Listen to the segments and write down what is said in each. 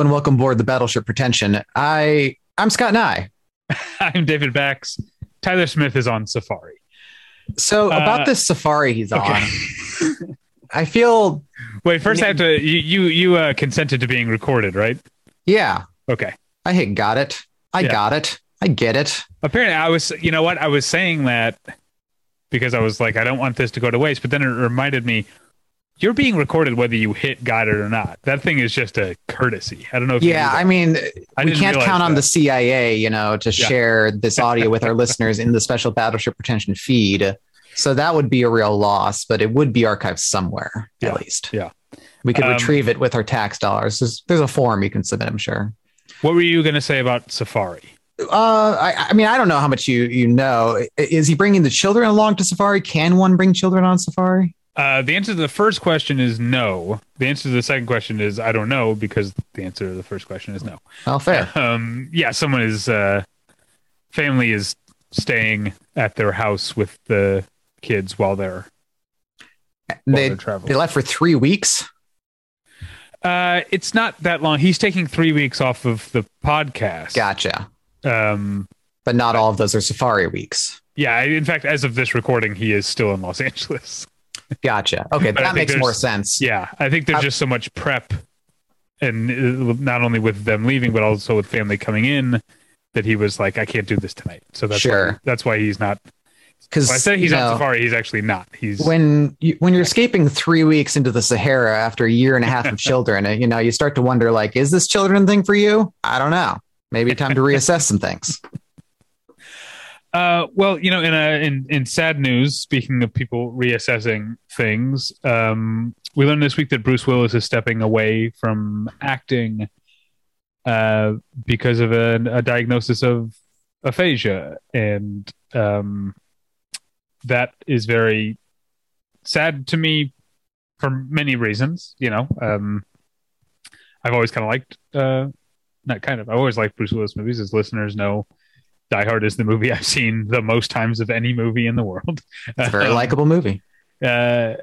Hello and welcome aboard the Battleship Pretension. I I'm Scott Nye. I'm David Bax. Tyler Smith is on Safari. So about Uh, this safari he's okay. on, I feel Wait, first I have to. You you, you uh, consented to being recorded, right? yeah. Okay. I hit got it. I Yeah. got it. I get it. Apparently, I was. You know what? I was saying that because I was like, I don't want this to go to waste. But then it reminded me, you're being recorded whether you hit got it or not. That thing is just a courtesy. I don't know. if Yeah. I mean, I we can't count on that. the CIA, you know, to Yeah. share this audio with our listeners in the special Battleship Pretension feed. So that would be a real loss, but it would be archived somewhere Yeah. at least. Yeah. We could Um, retrieve it with our tax dollars. There's, there's a form you can submit, I'm sure. What were you going to say about Safari? Uh, I, I mean, I don't know how much you you know. Is he bringing the children along to safari? Can one bring children on safari? Uh, the answer to the first question is no. The answer to the second question is I don't know because the answer to the first question is no. Well, fair. Um, yeah, someone is uh, family is staying at their house with the kids while they're while they they're traveling. they left for three weeks. Uh, it's not that long. He's taking three weeks off of the podcast. Gotcha. Um, But not all of those are safari weeks. yeah. In fact, as of this recording, he is still in Los Angeles. Gotcha. Okay, But that makes more sense. Yeah, I think there's I- just so much prep, and uh, not only with them leaving, but also with family coming in, that he was like, I can't do this tonight. So that's why, Sure. that's why he's not. Because When I said he's on safari, he's actually not. He's when you, when you're escaping three weeks into the Sahara after a year and a half of children, uh, you know, you start to wonder, like, is this children thing for you? I don't know. Maybe time to reassess some things. Uh, well, you know, in a, in in sad news, speaking of people reassessing things, um, we learned this week that Bruce Willis is stepping away from acting uh, because of a, a diagnosis of aphasia, and um, that is very sad to me for many reasons. You know, um, I've always kind of liked, uh, not kind of, I always liked Bruce Willis movies, as listeners know. Die Hard is the movie I've seen the most times of any movie in the world. It's a very likable movie. uh,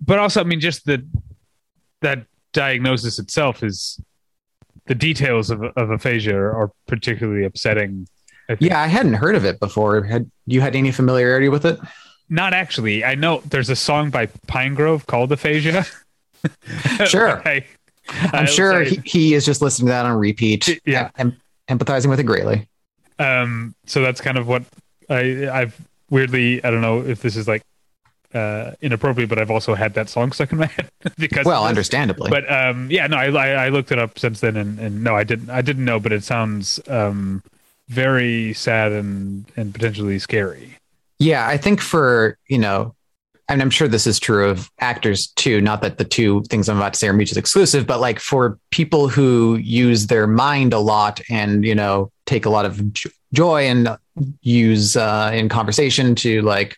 but also, I mean, just the that diagnosis itself is the details of of aphasia are, particularly upsetting. I. Yeah, I hadn't heard of it before. Had you had any familiarity with it? Not actually. I know there's a song by Pinegrove called Aphasia. Sure. I, I'm I- sure I- he, he is just listening to that on repeat. Yeah. and empathizing with it greatly. Um so that's kind of what i i've weirdly i don't know if this is like uh inappropriate but i've also had that song stuck in my head because Well, understandably. but um yeah no I, I i looked it up since then and, and no i didn't i didn't know but it sounds um very sad and and potentially scary Yeah, I think for, you know, and I'm sure this is true of actors too, not that the two things I'm about to say are mutually exclusive, but like for people who use their mind a lot and, you know, take a lot of joy and use uh, in conversation to like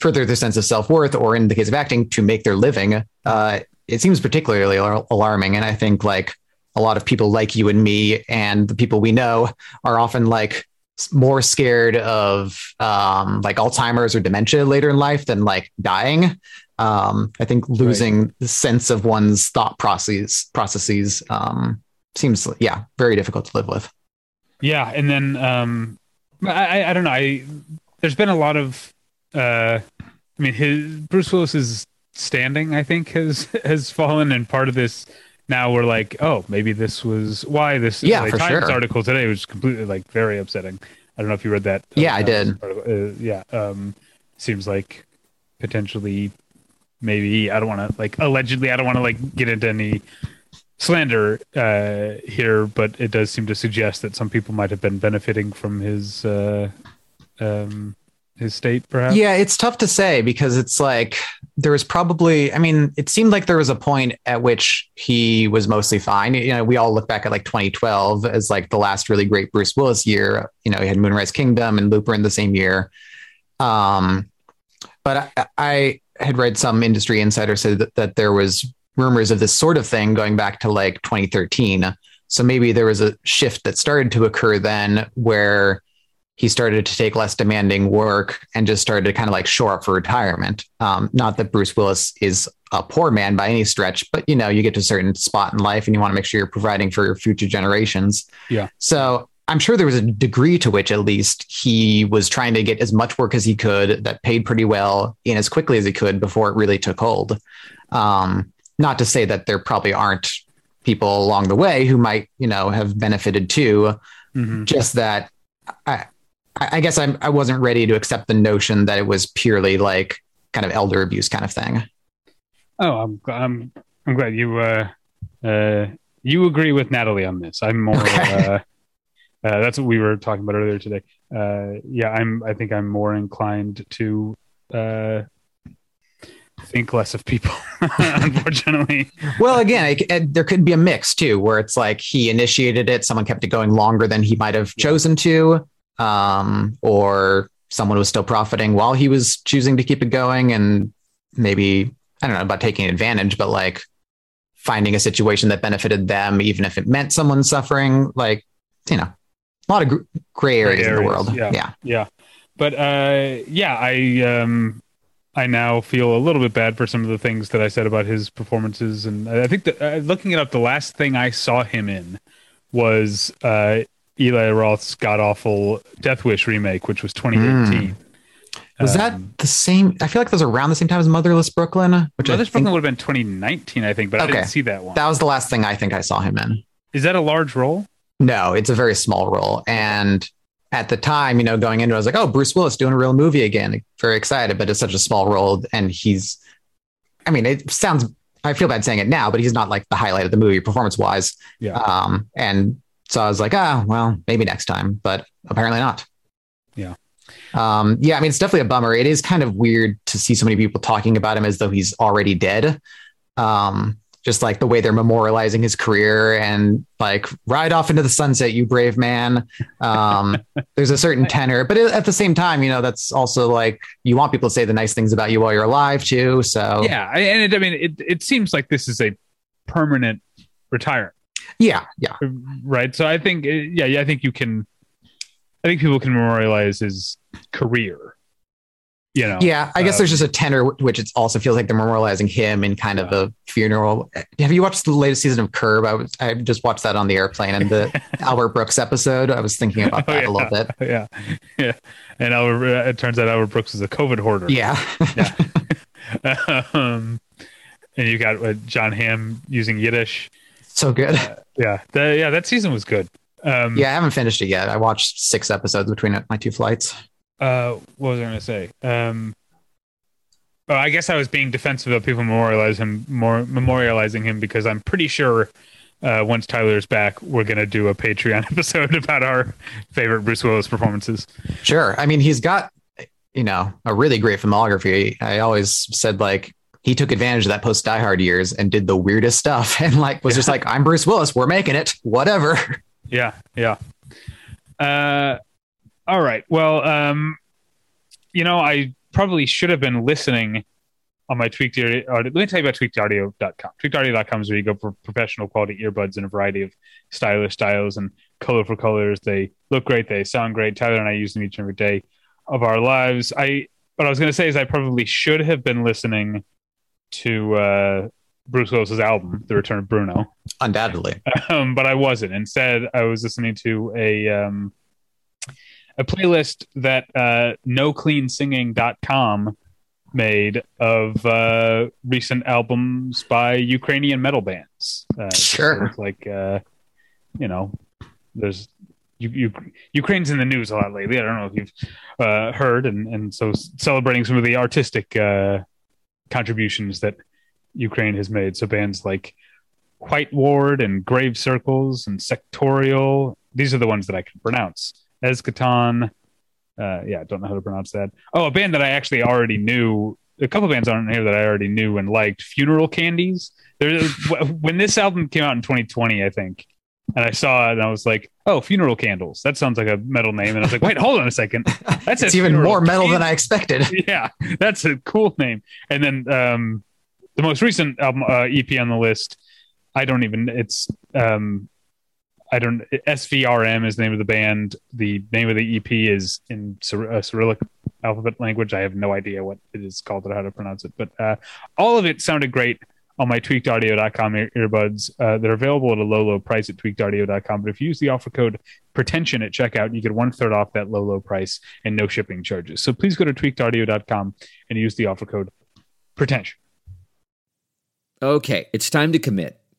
further their sense of self worth, or in the case of acting, to make their living, uh, it seems particularly alar- alarming. And I think like a lot of people like you and me and the people we know are often like more scared of um, like Alzheimer's or dementia later in life than like dying. Um, I think losing the sense of one's thought processes processes um, seems yeah very difficult to live with. Yeah and then um i i, don't know i there's been a lot of uh i mean his bruce willis's standing i think has has fallen and part of this now we're like oh maybe this was why this Yeah, LA for times sure. article today was completely like very upsetting i don't know if you read that Yeah, I uh, did. Uh, yeah um seems like potentially maybe i don't want to like allegedly i don't want to like get into any slander uh, here, but it does seem to suggest that some people might have been benefiting from his uh, um, his state, perhaps. Yeah, it's tough to say because it's like there was probably, I mean, it seemed like there was a point at which he was mostly fine. You know, we all look back at like 2012 as like the last really great Bruce Willis year. You know, he had Moonrise Kingdom and Looper in the same year. Um, but I, I had read some industry insider said that, that there was rumors of this sort of thing going back to like 2013. So maybe there was a shift that started to occur then where he started to take less demanding work and just started to kind of like shore up for retirement. Um, not that Bruce Willis is a poor man by any stretch, but you know, you get to a certain spot in life and you want to make sure you're providing for your future generations. Yeah. So I'm sure there was a degree to which at least he was trying to get as much work as he could that paid pretty well in as quickly as he could before it really took hold. Um, not to say that there probably aren't people along the way who might, you know, have benefited too. Mm-hmm. Just that I, I guess I'm, I wasn't ready to accept the notion that it was purely like kind of elder abuse kind of thing. Oh, I'm, I'm, I'm glad you, uh, uh, you agree with Natalie on this. I'm more, okay. uh, uh, that's what we were talking about earlier today. Uh, yeah, I'm, I think I'm more inclined to, uh, think less of people unfortunately. Well again it, it, there could be a mix too where it's like he initiated it someone kept it going longer than he might have chosen to um, or someone was still profiting while he was choosing to keep it going and maybe i don't know about taking advantage but like finding a situation that benefited them even if it meant someone suffering like you know a lot of gr- gray areas, areas in the world. yeah. Yeah, yeah. but uh, yeah i um I now feel a little bit bad for some of the things that I said about his performances, and I think that uh, looking it up, the last thing I saw him in was uh, Eli Roth's god awful Death Wish remake, which was 2018. Mm. Was um, that the same? I feel like that was around the same time as Motherless Brooklyn, which Motherless Brooklyn would have been 2019, I think, but okay. I didn't see that one. That was the last thing I think I saw him in. Is that a large role? No, it's a very small role. And at the time, you know, going into it, I was like, oh, Bruce Willis doing a real movie again. Very excited, but it's such a small role. And he's, I mean, it sounds, I feel bad saying it now, but he's not like the highlight of the movie performance wise. Yeah. Um, and so I was like, ah, well, maybe next time, but apparently not. Yeah. Um, yeah, I mean, it's definitely a bummer. It is kind of weird to see so many people talking about him as though he's already dead. Um, just like the way they're memorializing his career and like ride off into the sunset, you brave man. Um, there's a certain tenor, but at the same time, you know, that's also like you want people to say the nice things about you while you're alive too. So yeah, and it, I mean, it it seems like this is a permanent retirement. Yeah, yeah. Right. So I think, uh, yeah, yeah, I think you can. I think people can memorialize his career. You know. Yeah, I guess um, there's just a tenor, which it also feels like they're memorializing him in kind yeah. of a funeral. Have you watched the latest season of Curb? I was, I just watched that on the airplane, and the Albert Brooks episode. I was thinking about that oh, yeah. a little bit. Yeah, yeah. And Albert, uh, it turns out Albert Brooks is a COVID hoarder. Yeah. yeah. um, and you got uh, Jon Hamm using Yiddish. So good. Uh, yeah, the, yeah, that season was good. Um, yeah, I haven't finished it yet. I watched six episodes between my two flights. Uh, what was I going to say? Um, oh, I guess I was being defensive of people memorialize him, more memorializing him because I'm pretty sure uh, once Tyler's back, we're going to do a Patreon episode about our favorite Bruce Willis performances. Sure. I mean, he's got you know a really great filmography. I always said like he took advantage of that post Die Hard years and did the weirdest stuff and like was yeah. just like, I'm Bruce Willis, we're making it, whatever. Yeah, yeah. Uh, all right. Well, um, you know, I probably should have been listening on my tweaked audio. Let me tell you about tweakedaudio.com. Tweakedaudio.com is where you go for professional quality earbuds in a variety of stylish styles and colorful colors. They look great. They sound great. Tyler and I use them each and every day of our lives. I what I was going to say is I probably should have been listening to uh, Bruce Willis's album, The Return of Bruno. Undoubtedly. Um, but I wasn't. Instead, I was listening to a um, a playlist that uh, NoCleanSinging.com made of uh, recent albums by Ukrainian metal bands. Uh, sure. Like, uh, you know, there's you, you, Ukraine's in the news a lot lately. I don't know if you've uh, heard, and and so celebrating some of the artistic uh, contributions that Ukraine has made. So bands like White Ward and Grave Circles and Sectorial. These are the ones that I can pronounce. Eschaton. Uh, yeah, I don't know how to pronounce that. Oh, a band that I actually already knew. A couple bands on here that I already knew and liked. Funeral Candies. There, when this album came out in 2020, I think, and I saw it and I was like, "Oh, Funeral Candles." That sounds like a metal name. And I was like, "Wait, hold on a second. That's even more metal than I expected." Yeah, that's a cool name. And then um, the most recent album uh, EP on the list, I don't even. It's um, I don't. SVRM is the name of the band. The name of the EP is in Cyr- uh, Cyrillic alphabet language. I have no idea what it is called or how to pronounce it, but uh, all of it sounded great on my tweakedaudio.com ear- earbuds. Uh, they're available at a low, low price at tweakedaudio.com. But if you use the offer code pretension at checkout, you get one third off that low, low price and no shipping charges. So please go to tweakedaudio.com and use the offer code pretension. Okay, it's time to commit.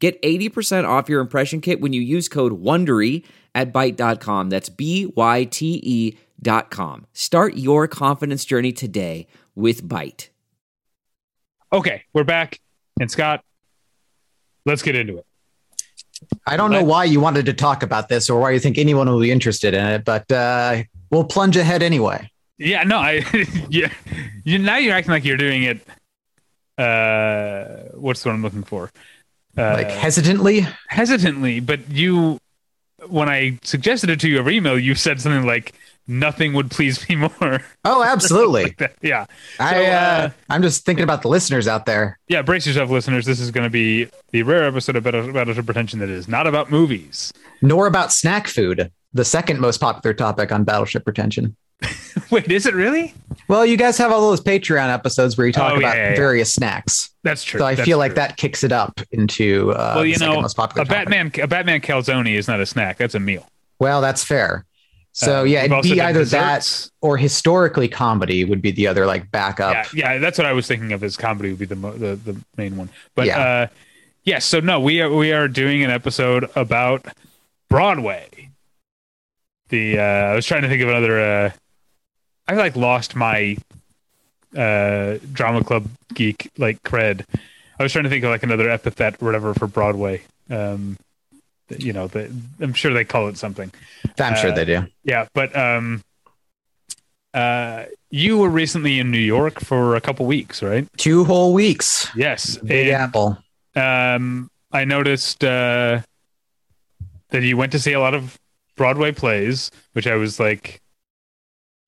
Get 80% off your impression kit when you use code WONDERY at Byte.com. That's B Y T E dot com. Start your confidence journey today with Byte. Okay, we're back. And Scott, let's get into it. I don't know why you wanted to talk about this or why you think anyone will be interested in it, but uh, we'll plunge ahead anyway. Yeah, no, I yeah. You now you're acting like you're doing it. Uh, what's the word I'm looking for? Uh, Like hesitantly. hesitantly, but you, when I suggested it to you over email, you said something like, "Nothing would please me more." Oh, absolutely. yeah, I, uh, uh, I'm just thinking about the listeners out there. yeah. Brace yourself, listeners. This is going to be the rare episode of Battle, Battle Pretension that is not about movies. Nor about snack food, the second most popular topic on Battleship Pretension. Wait, is it really? Well, you guys have all those Patreon episodes where you talk Oh, yeah, about yeah, yeah. various snacks. That's true. So I That's feel like that kicks it up into uh, Well, you the know, most popular a topic. Batman, a Batman calzone is not a snack. That's a meal. Well, that's fair. So Uh, yeah, it'd be either desserts. that or historically comedy would be the other like backup. Yeah, yeah, that's what I was thinking of. As comedy would be the mo- the, the main one. But Yeah. uh, yeah, so no, we are we are doing an episode about Broadway. The uh, I was trying to think of another. Uh, I like lost my uh, drama club geek like cred. I was trying to think of like another epithet or whatever for Broadway. Um, you know, the, I'm sure they call it something. I'm sure Uh, they do. Yeah, but um, uh, you were recently in New York for a couple weeks, right? Two whole weeks. Yes. Big And, Apple. um, I noticed uh, that you went to see a lot of Broadway plays, which I was like,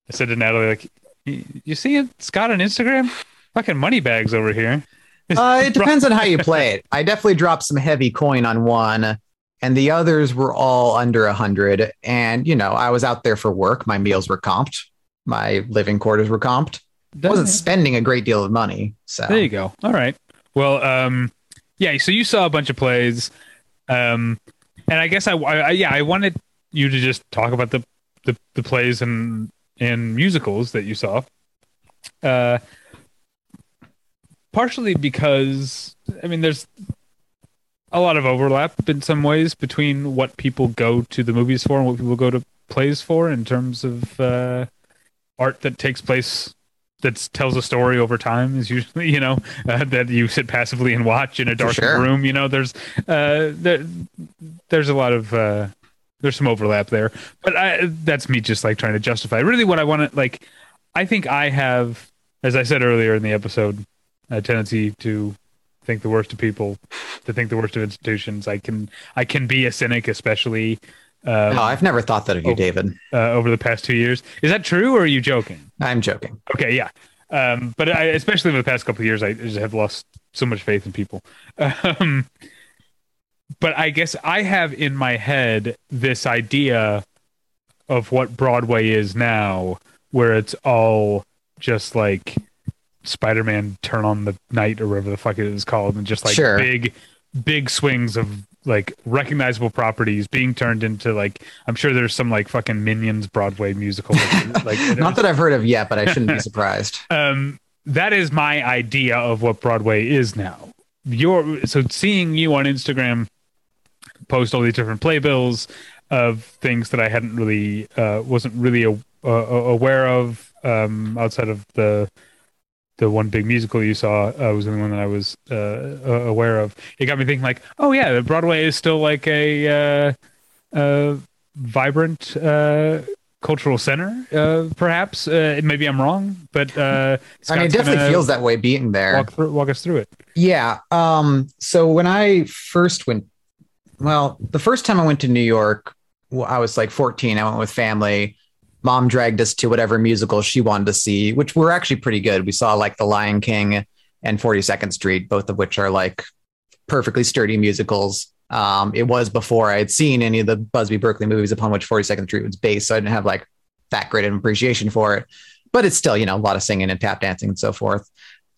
I said to Natalie, like, you see it, Scott on Instagram? Fucking money bags over here. Uh, it depends on how you play it. I definitely dropped some heavy coin on one, and the others were all under a hundred. And you know, I was out there for work. My meals were comped. My living quarters were comped. I wasn't spending a great deal of money. So There you go. All right. Well, um, yeah. So you saw a bunch of plays, um, and I guess I, I, yeah, I wanted you to just talk about the the, the plays and and musicals that you saw. Uh, partially because I mean, there's a lot of overlap in some ways between what people go to the movies for and what people go to plays for in terms of uh, art that takes place that tells a story over time is usually you know uh, that you sit passively and watch in a dark sure. room you know there's uh there, there's a lot of uh there's some overlap there but I, that's me just like trying to justify really what i want to like i think i have as i said earlier in the episode a tendency to think the worst of people to think the worst of institutions i can i can be a cynic especially uh, no, I've never thought that of you, Oh. David. uh, over the past two years is that true or are you joking I'm joking. Okay, yeah. Um, but I, especially over the past couple of years, I just have lost so much faith in people. Um, but I guess I have in my head this idea of what Broadway is now, where it's all just like Spider-Man Turn on the Night or whatever the fuck it is called, and just like Sure. big, big swings of like recognizable properties being turned into like I'm sure there's some like fucking Minions Broadway musical. like Not that I've heard of yet, but I shouldn't be surprised. um, that is my idea of what Broadway is now. Your so seeing you on Instagram post all these different playbills of things that I hadn't really uh, wasn't really a, uh, aware of um, outside of the the one big musical you saw uh, was the only one that I was uh, aware of. It got me thinking like, oh yeah, Broadway is still like a uh, uh, vibrant uh, cultural center. Uh, perhaps uh, maybe I'm wrong, but uh, I mean, it definitely feels that way being there. Walk, through, walk us through it. Yeah. Um, so when I first went, well, the first time I went to New York, I was like 14. I went with family. Mom dragged us to whatever musical she wanted to see, which were actually pretty good. We saw like The Lion King and 42nd Street, both of which are like perfectly sturdy musicals. Um, it was before I had seen any of the Busby Berkeley movies upon which 42nd Street was based, so I didn't have like that great an appreciation for it. But it's still, you know, a lot of singing and tap dancing and so forth.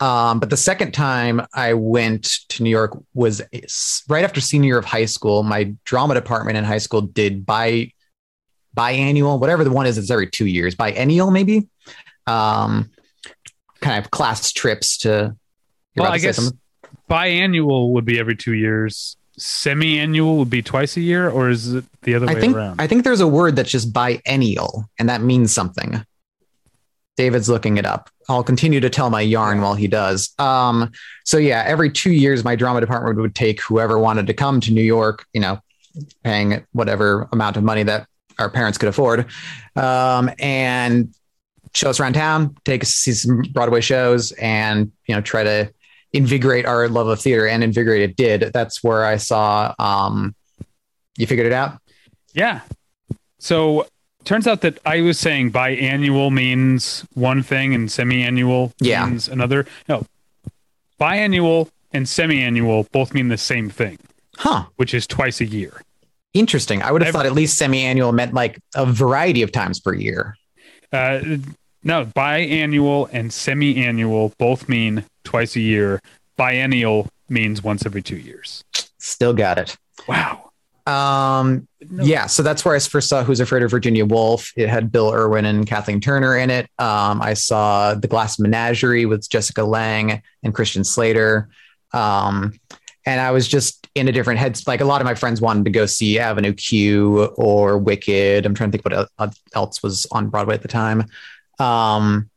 Um, but the second time I went to New York was right after senior year of high school. My drama department in high school did bi biannual, whatever the one is, it's every two years, biennial maybe. Um, kind of class trips to. Well, I to guess something? biannual would be every two years. Semi-annual would be twice a year, or is it the other I way think around? I think there's a word that's just biennial, and that means something. David's looking it up. I'll continue to tell my yarn while he does. Um, so yeah, every two years, my drama department would take whoever wanted to come to New York, you know, paying whatever amount of money that our parents could afford, um, and show us around town, take us to see some Broadway shows, and you know, try to invigorate our love of theater. And invigorate it did. That's where I saw. Um, you figured it out. Yeah. So turns out that I was saying biannual means one thing and semi-annual Yeah. means another. No, biannual and semi-annual both mean the same thing, Huh. which is twice a year. Interesting. I would have I've- thought at least semi-annual meant like a variety of times per year. Uh, no, biannual and semi-annual both mean twice a year. Biennial means once every two years. Still got it. Wow. Um, yeah, so that's where I first saw Who's Afraid of Virginia Woolf. It had Bill Irwin and Kathleen Turner in it. Um, I saw The Glass Menagerie with Jessica Lange and Christian Slater. Um, and I was just in a different head. Like a lot of my friends wanted to go see Avenue Q or Wicked. I'm trying to think what else was on Broadway at the time. Um,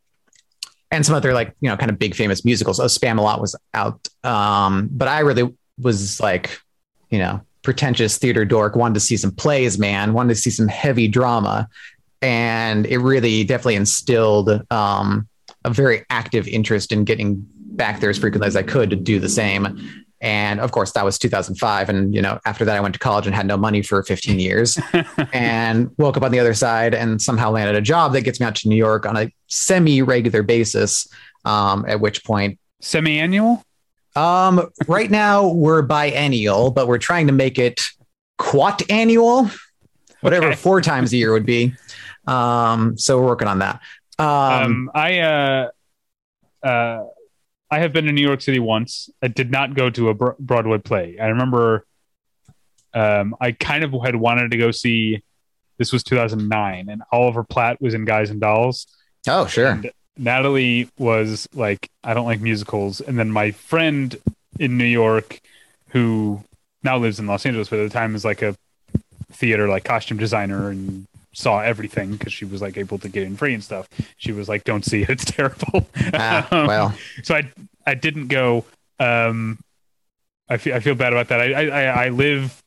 and some other like, you know, kind of big famous musicals. Oh, Spamalot was out. Um, but I really was like, you know, pretentious theater dork, wanted to see some plays, man, wanted to see some heavy drama. And it really definitely instilled um, a very active interest in getting back there as frequently as I could to do the same. And of course, that was 2005. And, you know, after that, I went to college and had no money for 15 years and woke up on the other side and somehow landed a job that gets me out to New York on a semi regular basis. Um, at which point, Semi-annual? Um, right now we're biennial, but we're trying to make it quatannual, whatever Okay. four times a year would be. Um, so we're working on that. Um, Um, I uh, uh, I have been to New York City once. I did not go to a Broadway play. I remember um, I kind of had wanted to go see. This was 2009, and Oliver Platt was in Guys and Dolls. oh, sure. And Natalie was like, I don't like musicals. And then my friend in New York, who now lives in Los Angeles, but at the time was like a theater, like costume designer and saw everything because she was like able to get in free and stuff. She was like, don't see it. It's terrible. Ah, Um, well, so I, I didn't go. Um, I feel, I feel bad about that. I, I, I- I live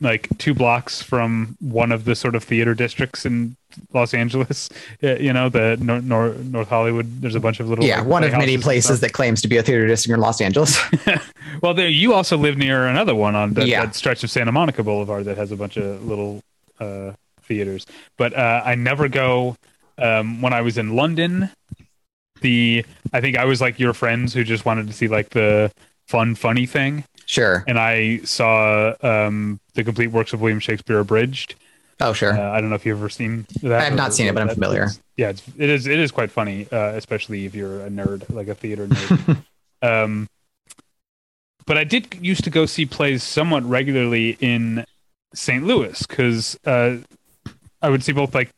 like two blocks from one of the sort of theater districts in Los Angeles. You know, the North, North, North Hollywood. There's a bunch of little yeah, one of many places that claims to be a theater district in Los Angeles. Well, there, you also live near another one on that, Yeah. that stretch of Santa Monica Boulevard that has a bunch of little uh, theaters. But uh, I never go. Um, when I was in London, the I think I was like your friends who just wanted to see like the fun, funny thing, sure. and I saw um, the complete works of William Shakespeare abridged. Oh, sure. Uh, I don't know if you've ever seen that. I have not seen it, but I'm that- familiar. it's- Yeah, it's, it is. It is quite funny, uh, especially if you're a nerd, like a theater nerd. um, but I did used to go see plays somewhat regularly in St. Louis because uh, I would see both like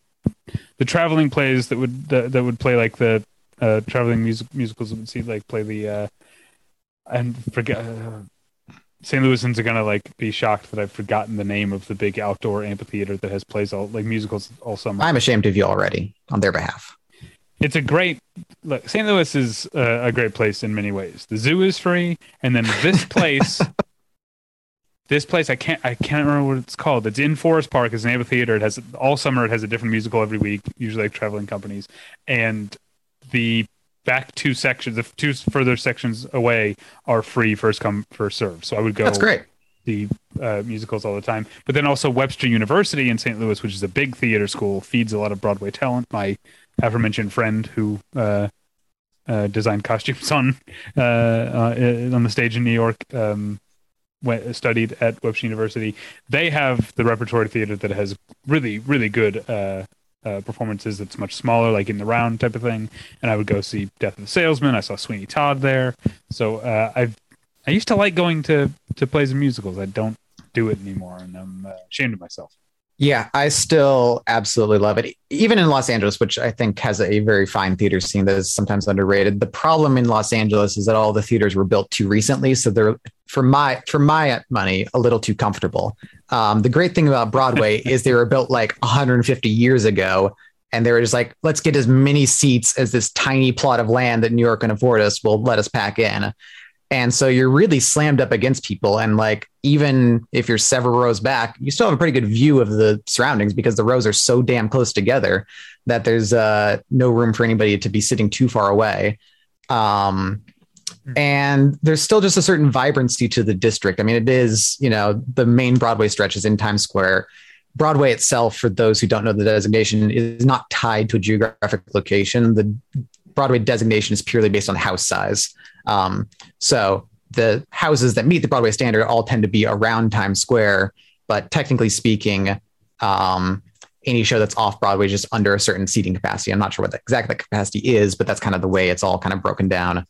the traveling plays that would that, that would play like the uh, traveling music musicals would see like play the uh, and forget. St. Louisans are gonna like be shocked that I've forgotten the name of the big outdoor amphitheater that has plays all like musicals all summer. I'm ashamed of you already on their behalf. it's a great look. St. Louis is uh, a great place in many ways. The zoo is free, and then this place this place I can't I can't remember what it's called. It's in Forest Park. It's an amphitheater. It has all summer. It has a different musical every week. Usually like traveling companies, and the back two sections, the two further sections away, are free first come first serve. So I would go. That's great. The uh, musicals all the time, but then also Webster University in St. Louis, which is a big theater school, feeds a lot of Broadway talent. My aforementioned friend who uh, uh, designed costumes on uh, uh, on the stage in New York. Um, went, studied at Webster University. They have the repertory theater that has really, really good uh, uh, performances. That's much smaller, like in the round type of thing. And I would go see Death of the Salesman. I saw Sweeney Todd there. So uh, I've I used to like going to to plays and musicals. I don't do it anymore, and I'm uh, ashamed of myself. Yeah, I still absolutely love it. Even in Los Angeles, which I think has a very fine theater scene that is sometimes underrated. The problem in Los Angeles is that all the theaters were built too recently, so they're for my for my money a little too comfortable. Um, the great thing about Broadway is they were built like 150 years ago, and they were just like, let's get as many seats as this tiny plot of land that New York can afford us will let us pack in. And so you're really slammed up against people. And like, even if you're several rows back, you still have a pretty good view of the surroundings because the rows are so damn close together that there's uh, no room for anybody to be sitting too far away. Um, and there's still just a certain vibrancy to the district. I mean, it is, you know, the main Broadway stretch is in Times Square. Broadway itself, for those who don't know the designation, is not tied to a geographic location. The Broadway designation is purely based on house size. Um, so the houses that meet the Broadway standard all tend to be around Times Square, but technically speaking, um, any show that's off Broadway is just under a certain seating capacity. I'm not sure what the exact capacity is, but that's kind of the way it's all kind of broken down.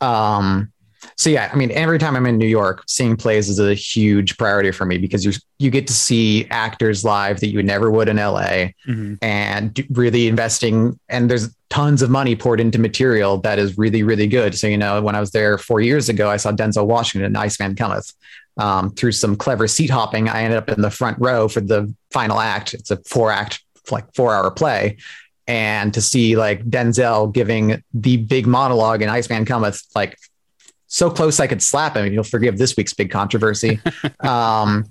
Um, so yeah, I mean, every time I'm in New York, seeing plays is a huge priority for me because you you get to see actors live that you never would in LA, mm-hmm. and really investing. And there's tons of money poured into material that is really really good. So you know, when I was there four years ago, I saw Denzel Washington and Iceman Cometh. Um, through some clever seat hopping, I ended up in the front row for the final act. It's a four act, like four hour play, and to see like Denzel giving the big monologue in Iceman Cometh, like so close I could slap him. You'll forgive this week's big controversy. um,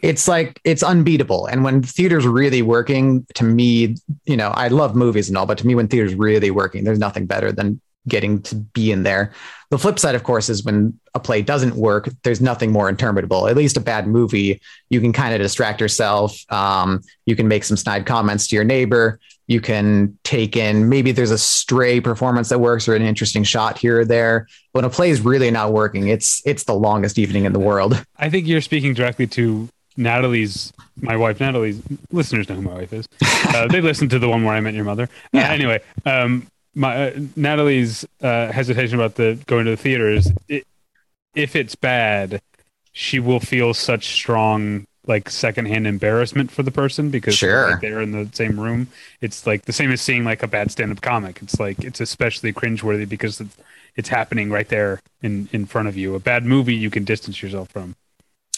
it's like it's unbeatable. And when theater's really working, to me, you know, I love movies and all, but to me, when theater's really working, there's nothing better than getting to be in there. The flip side, of course, is when a play doesn't work, there's nothing more interminable. At least a bad movie, you can kind of distract yourself. Um, you can make some snide comments to your neighbor you can take in maybe there's a stray performance that works or an interesting shot here or there when a play is really not working it's it's the longest evening in the world. I think you're speaking directly to natalie's my wife natalie's listeners know who my wife is. Uh, they listened to the one where i met your mother. Uh, yeah. Uh, anyway um, my uh, natalie's uh, hesitation about the going to the theater is it, if it's bad she will feel such strong like secondhand embarrassment for the person because sure. like they're in the same room. It's like the same as seeing like a bad stand-up comic. It's like it's especially cringeworthy because it's, it's happening right there in in front of you. A bad movie you can distance yourself from.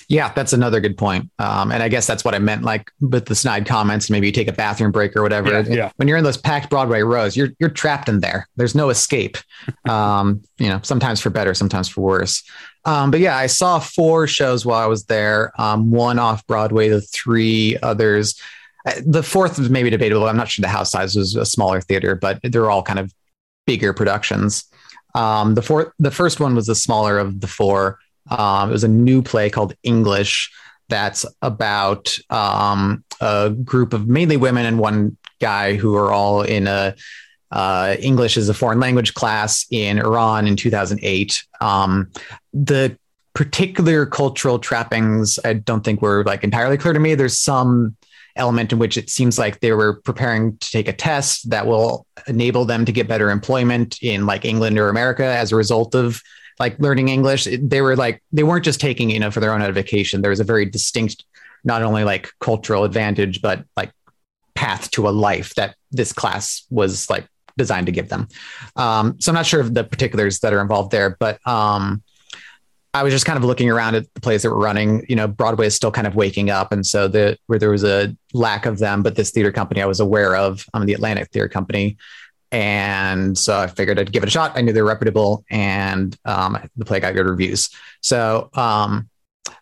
Yeah, that's another good point. Um, and I guess that's what I meant, like with the snide comments. Maybe you take a bathroom break or whatever. Yeah, yeah. When you're in those packed Broadway rows, you're you're trapped in there. There's no escape. um, you know, sometimes for better, sometimes for worse. Um, but yeah, I saw four shows while I was there. Um, one off Broadway, the three others. Uh, the fourth was maybe debatable. I'm not sure the house size was a smaller theater, but they're all kind of bigger productions. Um, the fourth, the first one was the smaller of the four. Um, it was a new play called English. That's about um, a group of mainly women and one guy who are all in a uh, English as a foreign language class in Iran in 2008. Um, the particular cultural trappings, I don't think were like entirely clear to me. There's some element in which it seems like they were preparing to take a test that will enable them to get better employment in like England or America as a result of like learning English. They were like they weren't just taking you know for their own edification. There was a very distinct, not only like cultural advantage, but like path to a life that this class was like designed to give them. Um, so I'm not sure of the particulars that are involved there, but um, I was just kind of looking around at the plays that were running. You know, Broadway is still kind of waking up, and so the where there was a lack of them, but this theater company I was aware of, um, the Atlantic Theater Company, and so I figured I'd give it a shot. I knew they were reputable, and um, the play got good reviews. So um,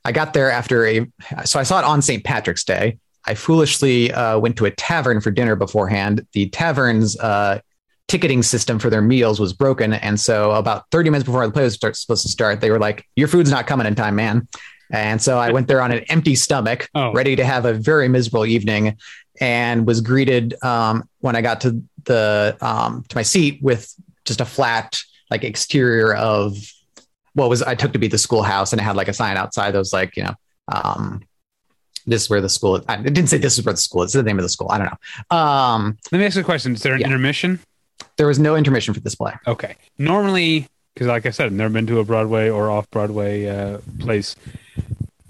I got there after a, so I saw it on St. Patrick's Day. I foolishly uh, went to a tavern for dinner beforehand. The tavern's uh, ticketing system for their meals was broken. And so about 30 minutes before the play was start, supposed to start, they were like, your food's not coming in time, man. And so I went there on an empty stomach, oh. ready to have a very miserable evening and was greeted um, when I got to the um, to my seat with just a flat like exterior of what was I took to be the schoolhouse, and it had like a sign outside that was like you know um, this is where the school. Is. I didn't say this is where the school is. It's the name of the school. I don't know. Um, Let me ask you a question. Is there an yeah. intermission? There was no intermission for this play. Okay. Normally, because like I said, I've never been to a Broadway or off Broadway uh, place.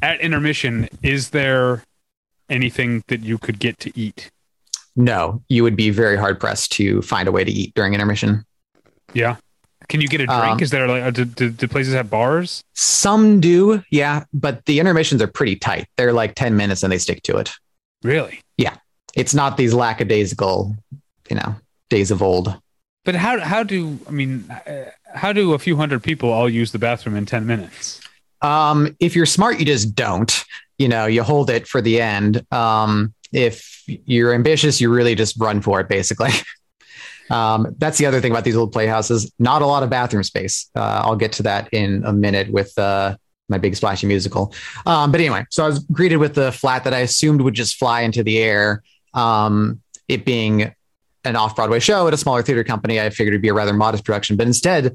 At intermission, is there anything that you could get to eat? No, you would be very hard pressed to find a way to eat during intermission. Yeah. Can you get a drink? Um, Is there like uh, do, do, do, places have bars? Some do, yeah, but the intermissions are pretty tight. They're like ten minutes and they stick to it. Really? Yeah, it's not these lackadaisical, you know, days of old. But how how do I mean? Uh, how do a few hundred people all use the bathroom in ten minutes? Um, if you're smart, you just don't. You know, you hold it for the end. Um, if you're ambitious, you really just run for it, basically. Um, that's the other thing about these old playhouses. Not a lot of bathroom space. Uh, I'll get to that in a minute with uh, my big splashy musical. Um, but anyway, so I was greeted with the flat that I assumed would just fly into the air. Um, it being an off Broadway show at a smaller theater company, I figured it'd be a rather modest production. But instead,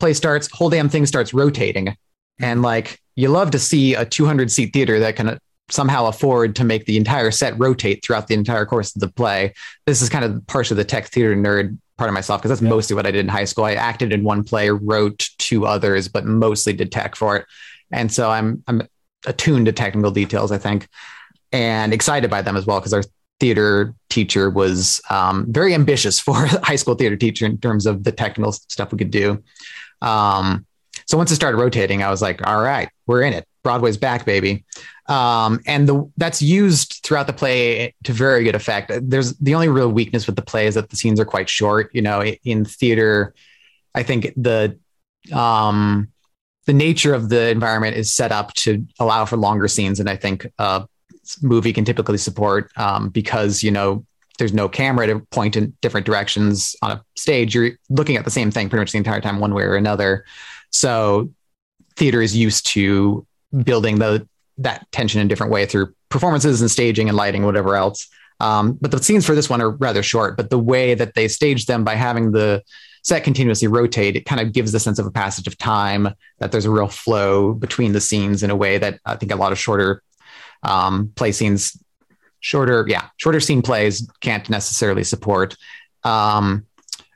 play starts, whole damn thing starts rotating. And like, you love to see a 200 seat theater that can somehow afford to make the entire set rotate throughout the entire course of the play. This is kind of part of the tech theater nerd part of myself because that's yeah. mostly what I did in high school. I acted in one play, wrote two others, but mostly did tech for it. And so I'm I'm attuned to technical details, I think, and excited by them as well because our theater teacher was um, very ambitious for a high school theater teacher in terms of the technical stuff we could do. Um, so once it started rotating, I was like, all right, we're in it. Broadway's back, baby. Um, and the that's used throughout the play to very good effect. There's the only real weakness with the play is that the scenes are quite short. You know, in theater, I think the um, the nature of the environment is set up to allow for longer scenes, and I think a movie can typically support um, because you know there's no camera to point in different directions on a stage. You're looking at the same thing pretty much the entire time, one way or another. So theater is used to building the that tension in a different way through performances and staging and lighting, whatever else. Um, but the scenes for this one are rather short, but the way that they stage them by having the set continuously rotate, it kind of gives the sense of a passage of time, that there's a real flow between the scenes in a way that I think a lot of shorter um, play scenes, shorter, yeah, shorter scene plays can't necessarily support. Um,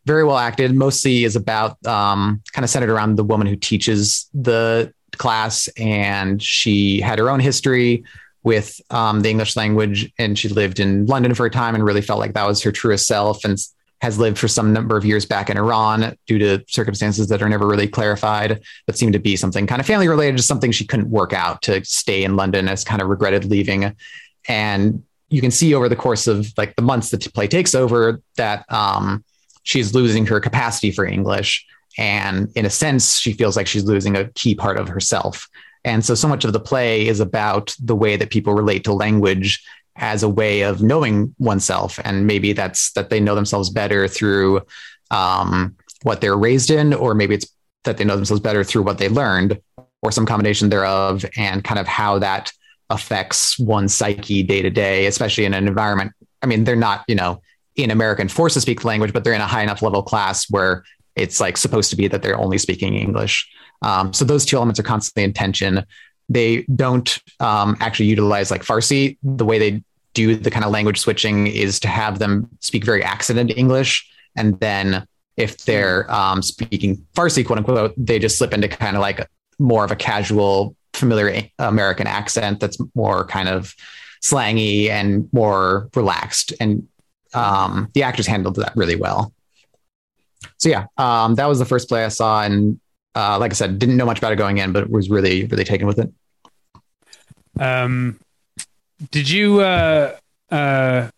very well acted, mostly is about um, kind of centered around the woman who teaches the class, and she had her own history with um, the English language, and she lived in London for a time and really felt like that was her truest self, and has lived for some number of years back in Iran due to circumstances that are never really clarified, but seemed to be something kind of family related, just something she couldn't work out to stay in London as kind of regretted leaving. And you can see over the course of like the months that play takes over that um, she's losing her capacity for English and in a sense, she feels like she's losing a key part of herself. And so, so much of the play is about the way that people relate to language as a way of knowing oneself. And maybe that's that they know themselves better through um, what they're raised in, or maybe it's that they know themselves better through what they learned, or some combination thereof, and kind of how that affects one's psyche day to day, especially in an environment. I mean, they're not, you know, in American forced to speak the language, but they're in a high enough level class where it's like supposed to be that they're only speaking English. Um, so those two elements are constantly in tension. They don't um, actually utilize like Farsi. The way they do the kind of language switching is to have them speak very accented English, and then if they're um, speaking Farsi, quote unquote, they just slip into kind of like more of a casual, familiar American accent that's more kind of slangy and more relaxed. And um, the actors handled that really well so yeah, um, that was the first play I saw, and uh, like I said, didn't know much about it going in, but was really really taken with it. Um, did you uh, uh,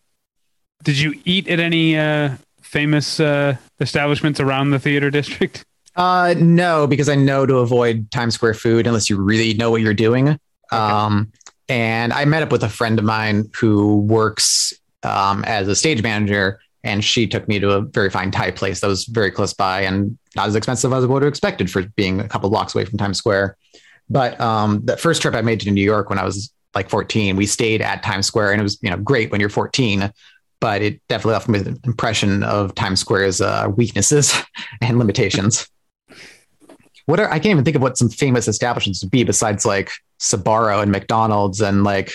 did you eat at any uh, famous uh, establishments around the theater district? Uh, no, because I know to avoid Times Square food unless you really know what you're doing. Um, and I met up with a friend of mine who works um, as a stage manager, and she took me to a very fine Thai place that was very close by and not as expensive as I would have expected for being a couple blocks away from Times Square. But um, the first trip I made to New York when I was like 14, we stayed at Times Square, and it was you know great when you're 14, but it definitely left me with an impression of Times Square's uh, weaknesses and limitations. what are I can't even think of what some famous establishments would be besides like Sbarro and McDonald's and like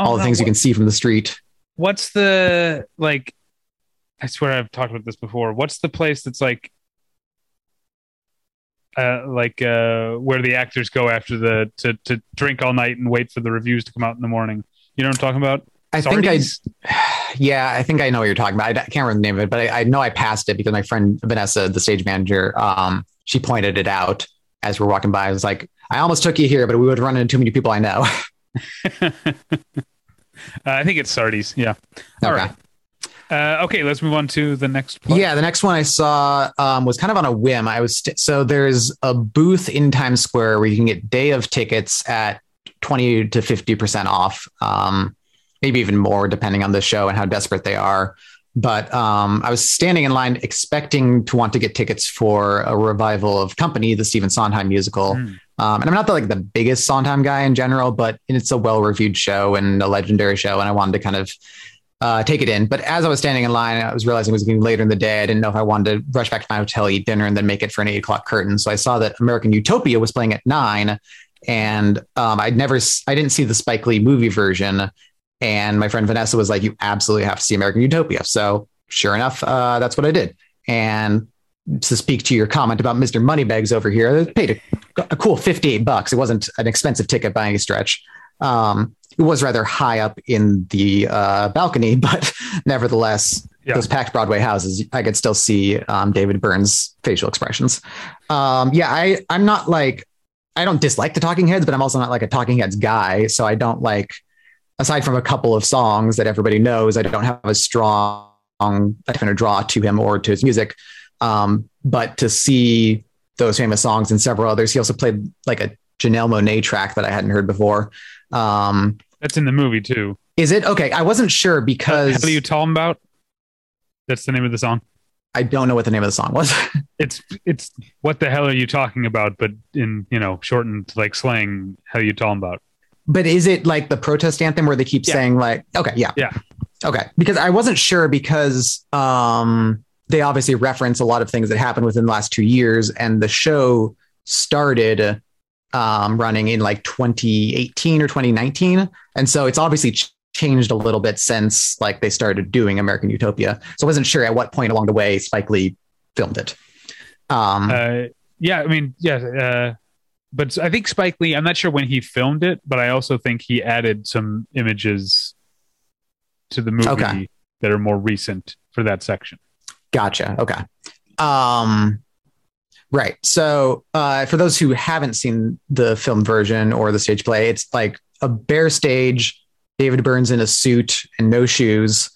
Oh, all the things you can see from the street. What's the like? I swear I've talked about this before. What's the place that's like, uh, like uh, where the actors go after the to to drink all night and wait for the reviews to come out in the morning? You know what I'm talking about? I think I Yeah, I think I know what you're talking about. I, I can't remember the name of it, but I, I know I passed it because my friend Vanessa, the stage manager, um, she pointed it out as we're walking by. I was like, I almost took you here, but we would run into too many people I know. Uh, I think it's Sardi's. Yeah. All Okay. right. Uh, okay, let's move on to the next. Plug. Yeah, the next one I saw um, was kind of on a whim. I was st- so there's a booth in Times Square where you can get day of tickets at twenty to fifty percent off, um, maybe even more depending on the show and how desperate they are. But um, I was standing in line expecting to want to get tickets for a revival of Company, the Stephen Sondheim musical. Mm. Um, and I'm not the, like the biggest Sondheim guy in general, but it's a well-reviewed show and a legendary show, and I wanted to kind of uh, take it in. But as I was standing in line, I was realizing it was getting later in the day. I didn't know if I wanted to rush back to my hotel, eat dinner, and then make it for an eight o'clock curtain. So I saw that American Utopia was playing at nine, and um, I'd never, I didn't see the Spike Lee movie version. And my friend Vanessa was like, "You absolutely have to see American Utopia." So sure enough, uh, that's what I did. And to speak to your comment about Mr. Moneybags over here, I paid a, a cool 58 bucks. It wasn't an expensive ticket by any stretch. Um, it was rather high up in the uh, balcony, but nevertheless, Yeah. those packed Broadway houses, I could still see um, David Byrne's facial expressions. Um, yeah, I, I'm not like, I don't dislike the Talking Heads, but I'm also not like a Talking Heads guy. So I don't like, aside from a couple of songs that everybody knows, I don't have a strong kind of draw to him or to his music. Um, but to see those famous songs and several others, he also played like a Janelle Monáe track that I hadn't heard before. Um, That's in the movie too. is it okay? I wasn't sure because How do you talking about? That's the name of the song. I don't know what the name of the song was. It's it's what the hell are you talking about? But in you know shortened like slang, how you talking about? but is it like the protest anthem where they keep Yeah. saying like, okay, yeah, Yeah. okay, because I wasn't sure because um, they obviously reference a lot of things that happened within the last two years, and the show started um, running in like 2018 or 2019, and so it's obviously ch- changed a little bit since like they started doing American Utopia. So I wasn't sure at what point along the way Spike Lee filmed it. Um, Uh, yeah, I mean, yeah, uh, but I think Spike Lee. I'm not sure when he filmed it, but I also think he added some images to the movie Okay. that are more recent for that section. Gotcha. Okay. Um, right. So, uh, for those who haven't seen the film version or the stage play, it's like a bare stage, David Byrne's in a suit and no shoes.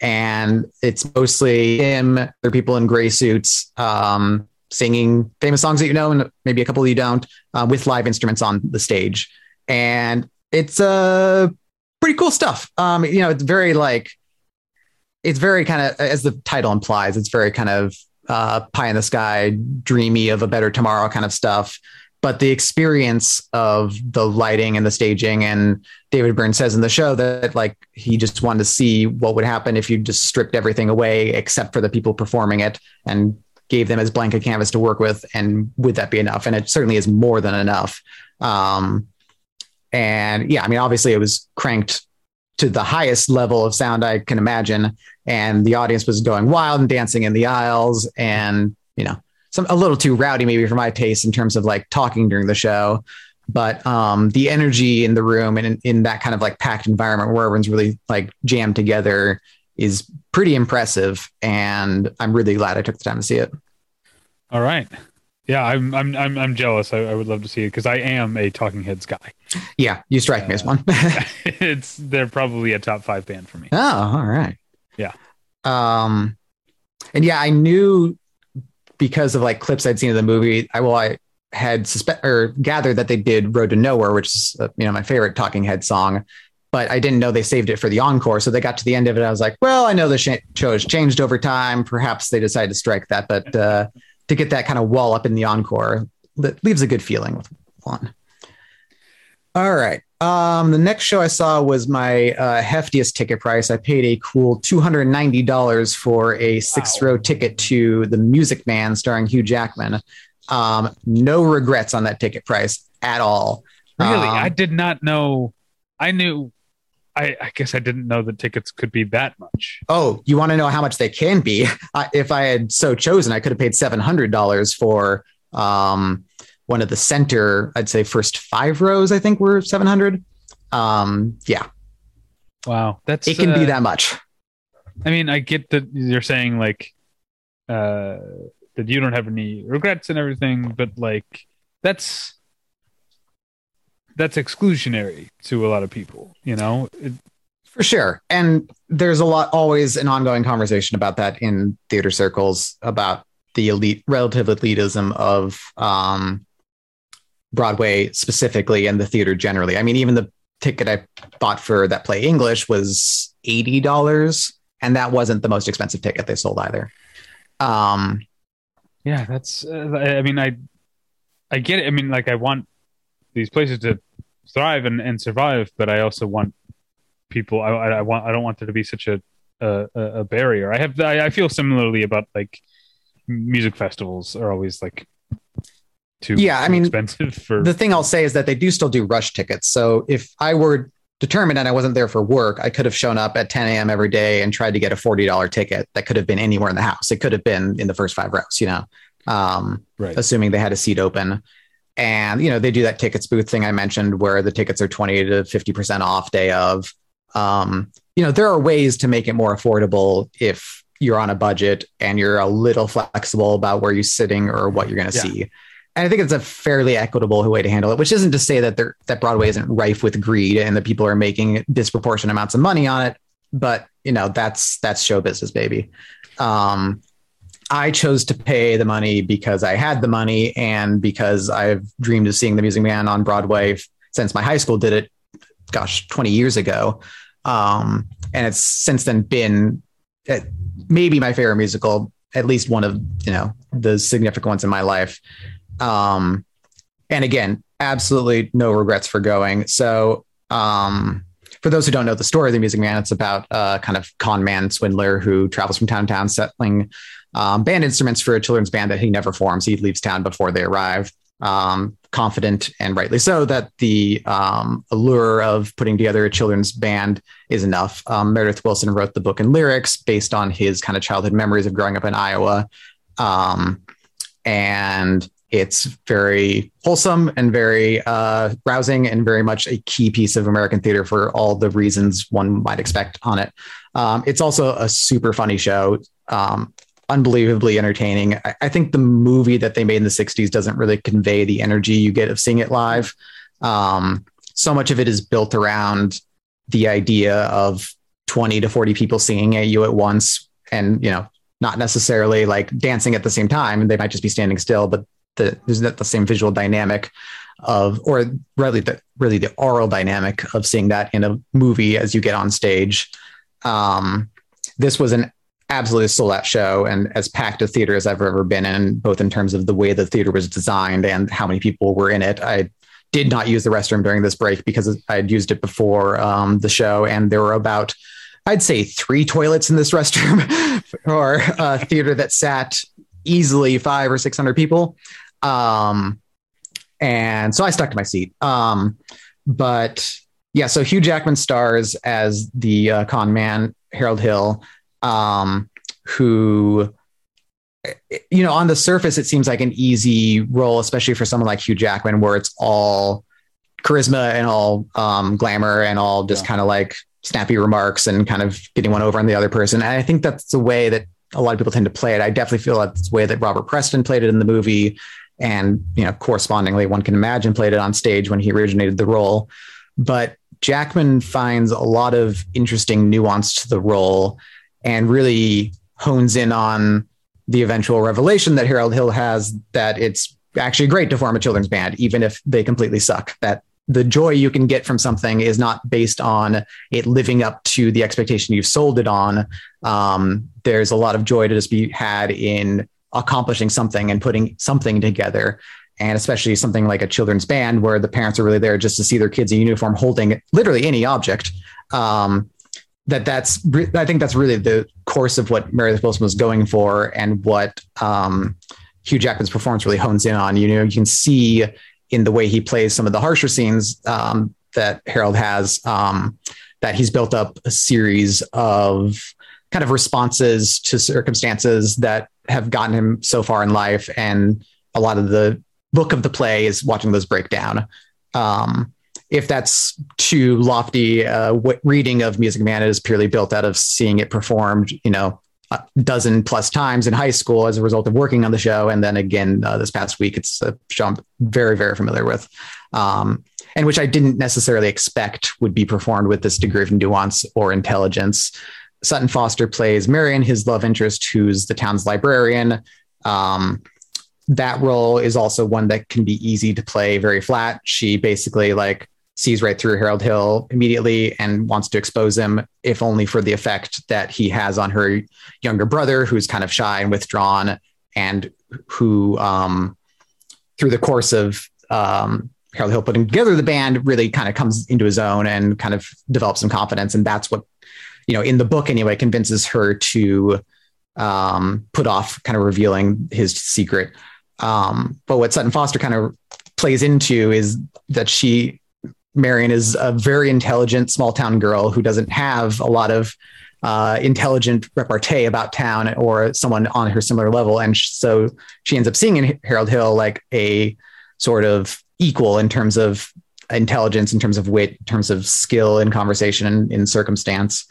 And it's mostly him, other people in gray suits, um, singing famous songs that you know, and maybe a couple you don't, uh, with live instruments on the stage. And it's uh, pretty cool stuff. Um, you know, it's very like, it's very kind of as the title implies it's very kind of uh, pie in the sky dreamy of a better tomorrow kind of stuff. But the experience of the lighting and the staging and david byrne says in the show that like he just wanted to see what would happen if you just stripped everything away except for the people performing it and gave them as blank a canvas to work with and would that be enough? And it certainly is more than enough. Um, and yeah i mean obviously it was cranked to the highest level of sound I can imagine. And the audience was going wild and dancing in the aisles and, you know, some a little too rowdy maybe for my taste in terms of like talking during the show. But um, the energy in the room and in, in that kind of like packed environment where everyone's really like jammed together is pretty impressive. And I'm really glad I took the time to see it. All right. Yeah, I'm I'm I'm, I'm jealous. I, I would love to see it because I am a Talking Heads guy. Yeah, you strike me as one. it's they're probably a top five band for me. Oh, all right. Yeah. Um, and yeah, I knew because of like clips I'd seen of the movie. I well, I had suspect or gathered that they did Road to Nowhere, which is uh, you know my favorite Talking Head song, but I didn't know they saved it for the encore. So they got to the end of it. I was like, well, I know the sh- show has changed over time. Perhaps they decided to strike that, but uh, to get that kind of wall up in the encore that leaves a good feeling with one. All right. Um, the next show I saw was my uh, heftiest ticket price. I paid a cool $290 for a six row ticket to The Music Man starring Hugh Jackman. Um, no regrets on that ticket price at all. Really? Um, I did not know. I knew. I, I guess I didn't know that tickets could be that much. Oh, you want to know how much they can be? I, if I had so chosen, I could have paid seven hundred dollars for um, one of the center. I'd say first five rows. I think were seven hundred. Um, yeah, Wow, that's it can uh, be that much. I mean, I get that you're saying like uh, that you don't have any regrets and everything, but like that's that's exclusionary to a lot of people. You know, it, For sure. And there's a lot, always an ongoing conversation about that in theater circles about the elite, relative elitism of um, Broadway specifically and the theater generally. I mean, even the ticket I bought for that play English was $80, and that wasn't the most expensive ticket they sold either. Um, yeah, that's. Uh, I I mean, I I get it. I mean, like I want these places to thrive and, and survive, but I also want people. I, I want. I don't want there to be such a a, a barrier. I have. I, I feel similarly about like music festivals are always like too Yeah, I mean, expensive for the thing I'll say is that they do still do rush tickets. So if I were determined and I wasn't there for work, I could have shown up at 10 a.m. every day and tried to get a $40 ticket that could have been anywhere in the house. It could have been in the first five rows, you know, um, right. assuming they had a seat open. And, you know, they do that tickets booth thing I mentioned where the tickets are 20 to 50% off day of. Um, you know, there are ways to make it more affordable if you're on a budget and you're a little flexible about where you're sitting or what you're going to Yeah. see. And I think it's a fairly equitable way to handle it, which isn't to say that there that Broadway isn't rife with greed and that people are making disproportionate amounts of money on it. But you know, that's that's show business, baby. Um, I chose to pay the money because I had the money and because I've dreamed of seeing the Music Man on Broadway since my high school did it, gosh, 20 years ago. Um, and it's since then been uh, maybe my favorite musical, at least one of you know the significant ones in my life. Um, and again, absolutely no regrets for going. So, um, for those who don't know the story of the Music Man, it's about a kind of con man swindler who travels from town to town settling um, band instruments for a children's band that he never forms. He leaves town before they arrive, um, confident and rightly so that the um, allure of putting together a children's band is enough. Um, Meredith Willson wrote the book and lyrics based on his kind of childhood memories of growing up in Iowa. Um, and it's very wholesome and very uh, rousing and very much a key piece of American theater for all the reasons one might expect on it. Um, it's also a super funny show, um, unbelievably entertaining. I, I think the movie that they made in the 60s doesn't really convey the energy you get of seeing it live. Um, so much of it is built around the idea of 20 to 40 people singing at you at once and, you know, not necessarily like dancing at the same time. They might just be standing still, but the, there's not the same visual dynamic of, or really the really the oral dynamic of seeing that in a movie as you get on stage. Um, this was an absolutely sold out show and as packed a theater as I've ever been in, both in terms of the way the theater was designed and how many people were in it. I did not use the restroom during this break because I had used it before um, the show, and there were about I'd say three toilets in this restroom or a theater that sat easily five or 600 people. Um, and so I stuck to my seat. Um, but yeah, so Hugh Jackman stars as the uh, con man, Harold Hill, um, who, you know, on the surface, it seems like an easy role, especially for someone like Hugh Jackman, where it's all charisma and all um, glamour and all just Yeah. kind of like snappy remarks and kind of getting one over on the other person. And I think that's the way that a lot of people tend to play it. I definitely feel that's the way that Robert Preston played it in the movie. And, you know, correspondingly, one can imagine played it on stage when he originated the role. But Jackman finds a lot of interesting nuance to the role and really hones in on the eventual revelation that Harold Hill has that it's actually great to form a children's band, even if they completely suck. That the joy you can get from something is not based on it living up to the expectation you've sold it on. Um, there's a lot of joy to just be had in accomplishing something and putting something together. And especially something like a children's band where the parents are really there just to see their kids in uniform holding literally any object. Um, that that's I think that's really the course of what Meredith Willson was going for and what um, Hugh Jackman's performance really hones in on. You know, you can see in the way he plays some of the harsher scenes um, that Harold has um, that he's built up a series of kind of responses to circumstances that have gotten him so far in life, and a lot of the book of the play is watching those break down. Um, if that's too lofty, uh, what reading of Music Man is purely built out of seeing it performed, you know, a dozen plus times in high school as a result of working on the show. And then again, uh, this past week, it's a show I'm very, very familiar with. Um, and which I didn't necessarily expect would be performed with this degree of nuance or intelligence. Sutton Foster plays Marion, his love interest, who's the town's librarian. Um, that role is also one that can be easy to play very flat. She basically like sees right through Harold Hill immediately and wants to expose him, if only for the effect that he has on her younger brother, who's kind of shy and withdrawn, and who, um, through the course of um, Harold Hill putting together the band, really kind of comes into his own and kind of develops some confidence. And that's what, you know, in the book anyway, convinces her to um, put off kind of revealing his secret. Um, but what Sutton Foster kind of plays into is that she Marion is a very intelligent small town girl who doesn't have a lot of uh, intelligent repartee about town or someone on her similar level. And so she ends up seeing in Harold Hill like a sort of equal in terms of intelligence, in terms of wit, in terms of skill in conversation and in circumstance.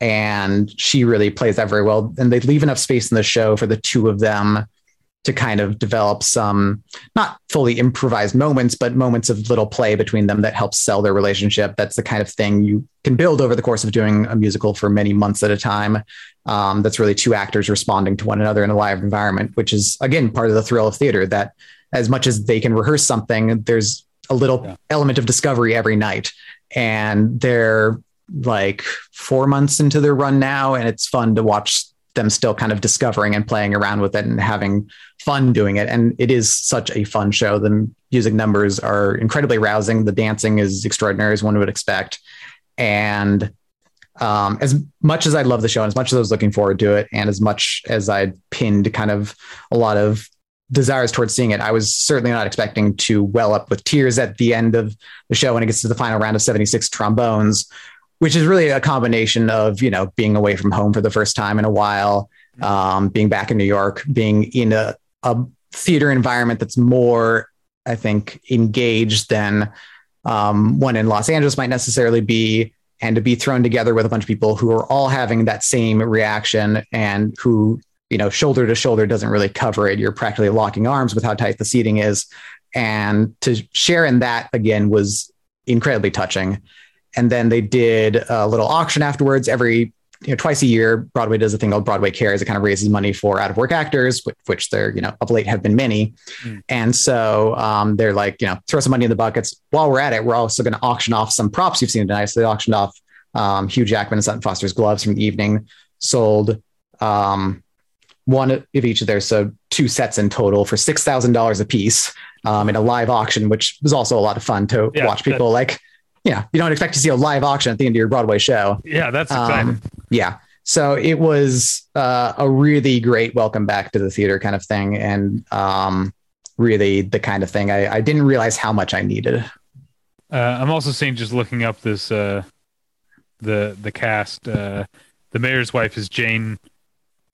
And she really plays that very well. And they leave enough space in the show for the two of them to kind of develop some not fully improvised moments, but moments of little play between them that helps sell their relationship. That's the kind of thing you can build over the course of doing a musical for many months at a time. Um, that's really two actors responding to one another in a live environment, which is again part of the thrill of theater. That as much as they can rehearse something, there's a little yeah. element of discovery every night, and they're like four months into their run now, and it's fun to watch them still kind of discovering and playing around with it and having fun doing it. And it is such a fun show. The music numbers are incredibly rousing. The dancing is extraordinary as one would expect. And um, as much as I love the show and as much as I was looking forward to it, and as much as I pinned kind of a lot of desires towards seeing it, I was certainly not expecting to well up with tears at the end of the show when it gets to the final round of 76 trombones which is really a combination of you know being away from home for the first time in a while, um, being back in New York, being in a, a theater environment that's more, I think, engaged than um, one in Los Angeles might necessarily be, and to be thrown together with a bunch of people who are all having that same reaction and who you know shoulder to shoulder doesn't really cover it. You're practically locking arms with how tight the seating is, and to share in that again was incredibly touching and then they did a little auction afterwards every you know, twice a year, Broadway does a thing called Broadway Cares. It kind of raises money for out of work actors, which, there, you know, of late have been many. Mm. And so um, they're like, you know, throw some money in the buckets. While we're at it, we're also going to auction off some props you've seen tonight. So they auctioned off um, Hugh Jackman and Sutton Foster's gloves from the evening, sold um, one of each of theirs. So two sets in total for $6,000 a piece um, in a live auction, which was also a lot of fun to yeah, watch people like yeah, you don't expect to see a live auction at the end of your Broadway show. Yeah, that's um, exciting. Um, yeah. So it was uh, a really great welcome back to the theater kind of thing. And um, really the kind of thing I, I, didn't realize how much I needed. Uh, I'm also seeing just looking up this, uh, the, the cast, uh, the mayor's wife is Jane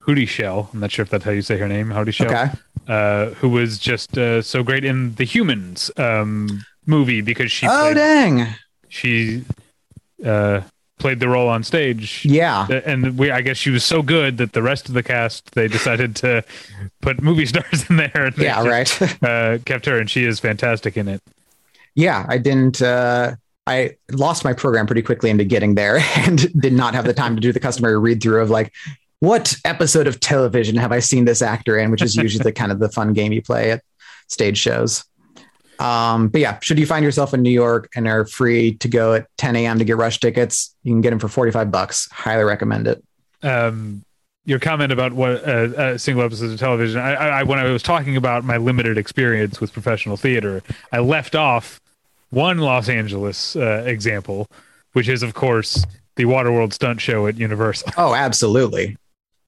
Houdyshell. I'm not sure if that's how you say her name. Houdyshell. Okay. Uh, who was just uh, so great in the humans um, movie because she, oh, played, dang she uh, played the role on stage. Yeah, and we I guess she was so good that the rest of the cast they decided to put movie stars in there. yeah, just, right. uh, kept her, and she is fantastic in it. Yeah, I didn't. Uh, I lost my program pretty quickly into getting there, and did not have the time to do the customary read through of like. What episode of television have I seen this actor in? Which is usually the kind of the fun game you play at stage shows. Um, but yeah, should you find yourself in New York and are free to go at 10 a.m. to get rush tickets, you can get them for 45 bucks. Highly recommend it. Um, your comment about what uh, uh, single episodes of television. I, I, when I was talking about my limited experience with professional theater, I left off one Los Angeles uh, example, which is of course the Waterworld stunt show at Universal. Oh, absolutely.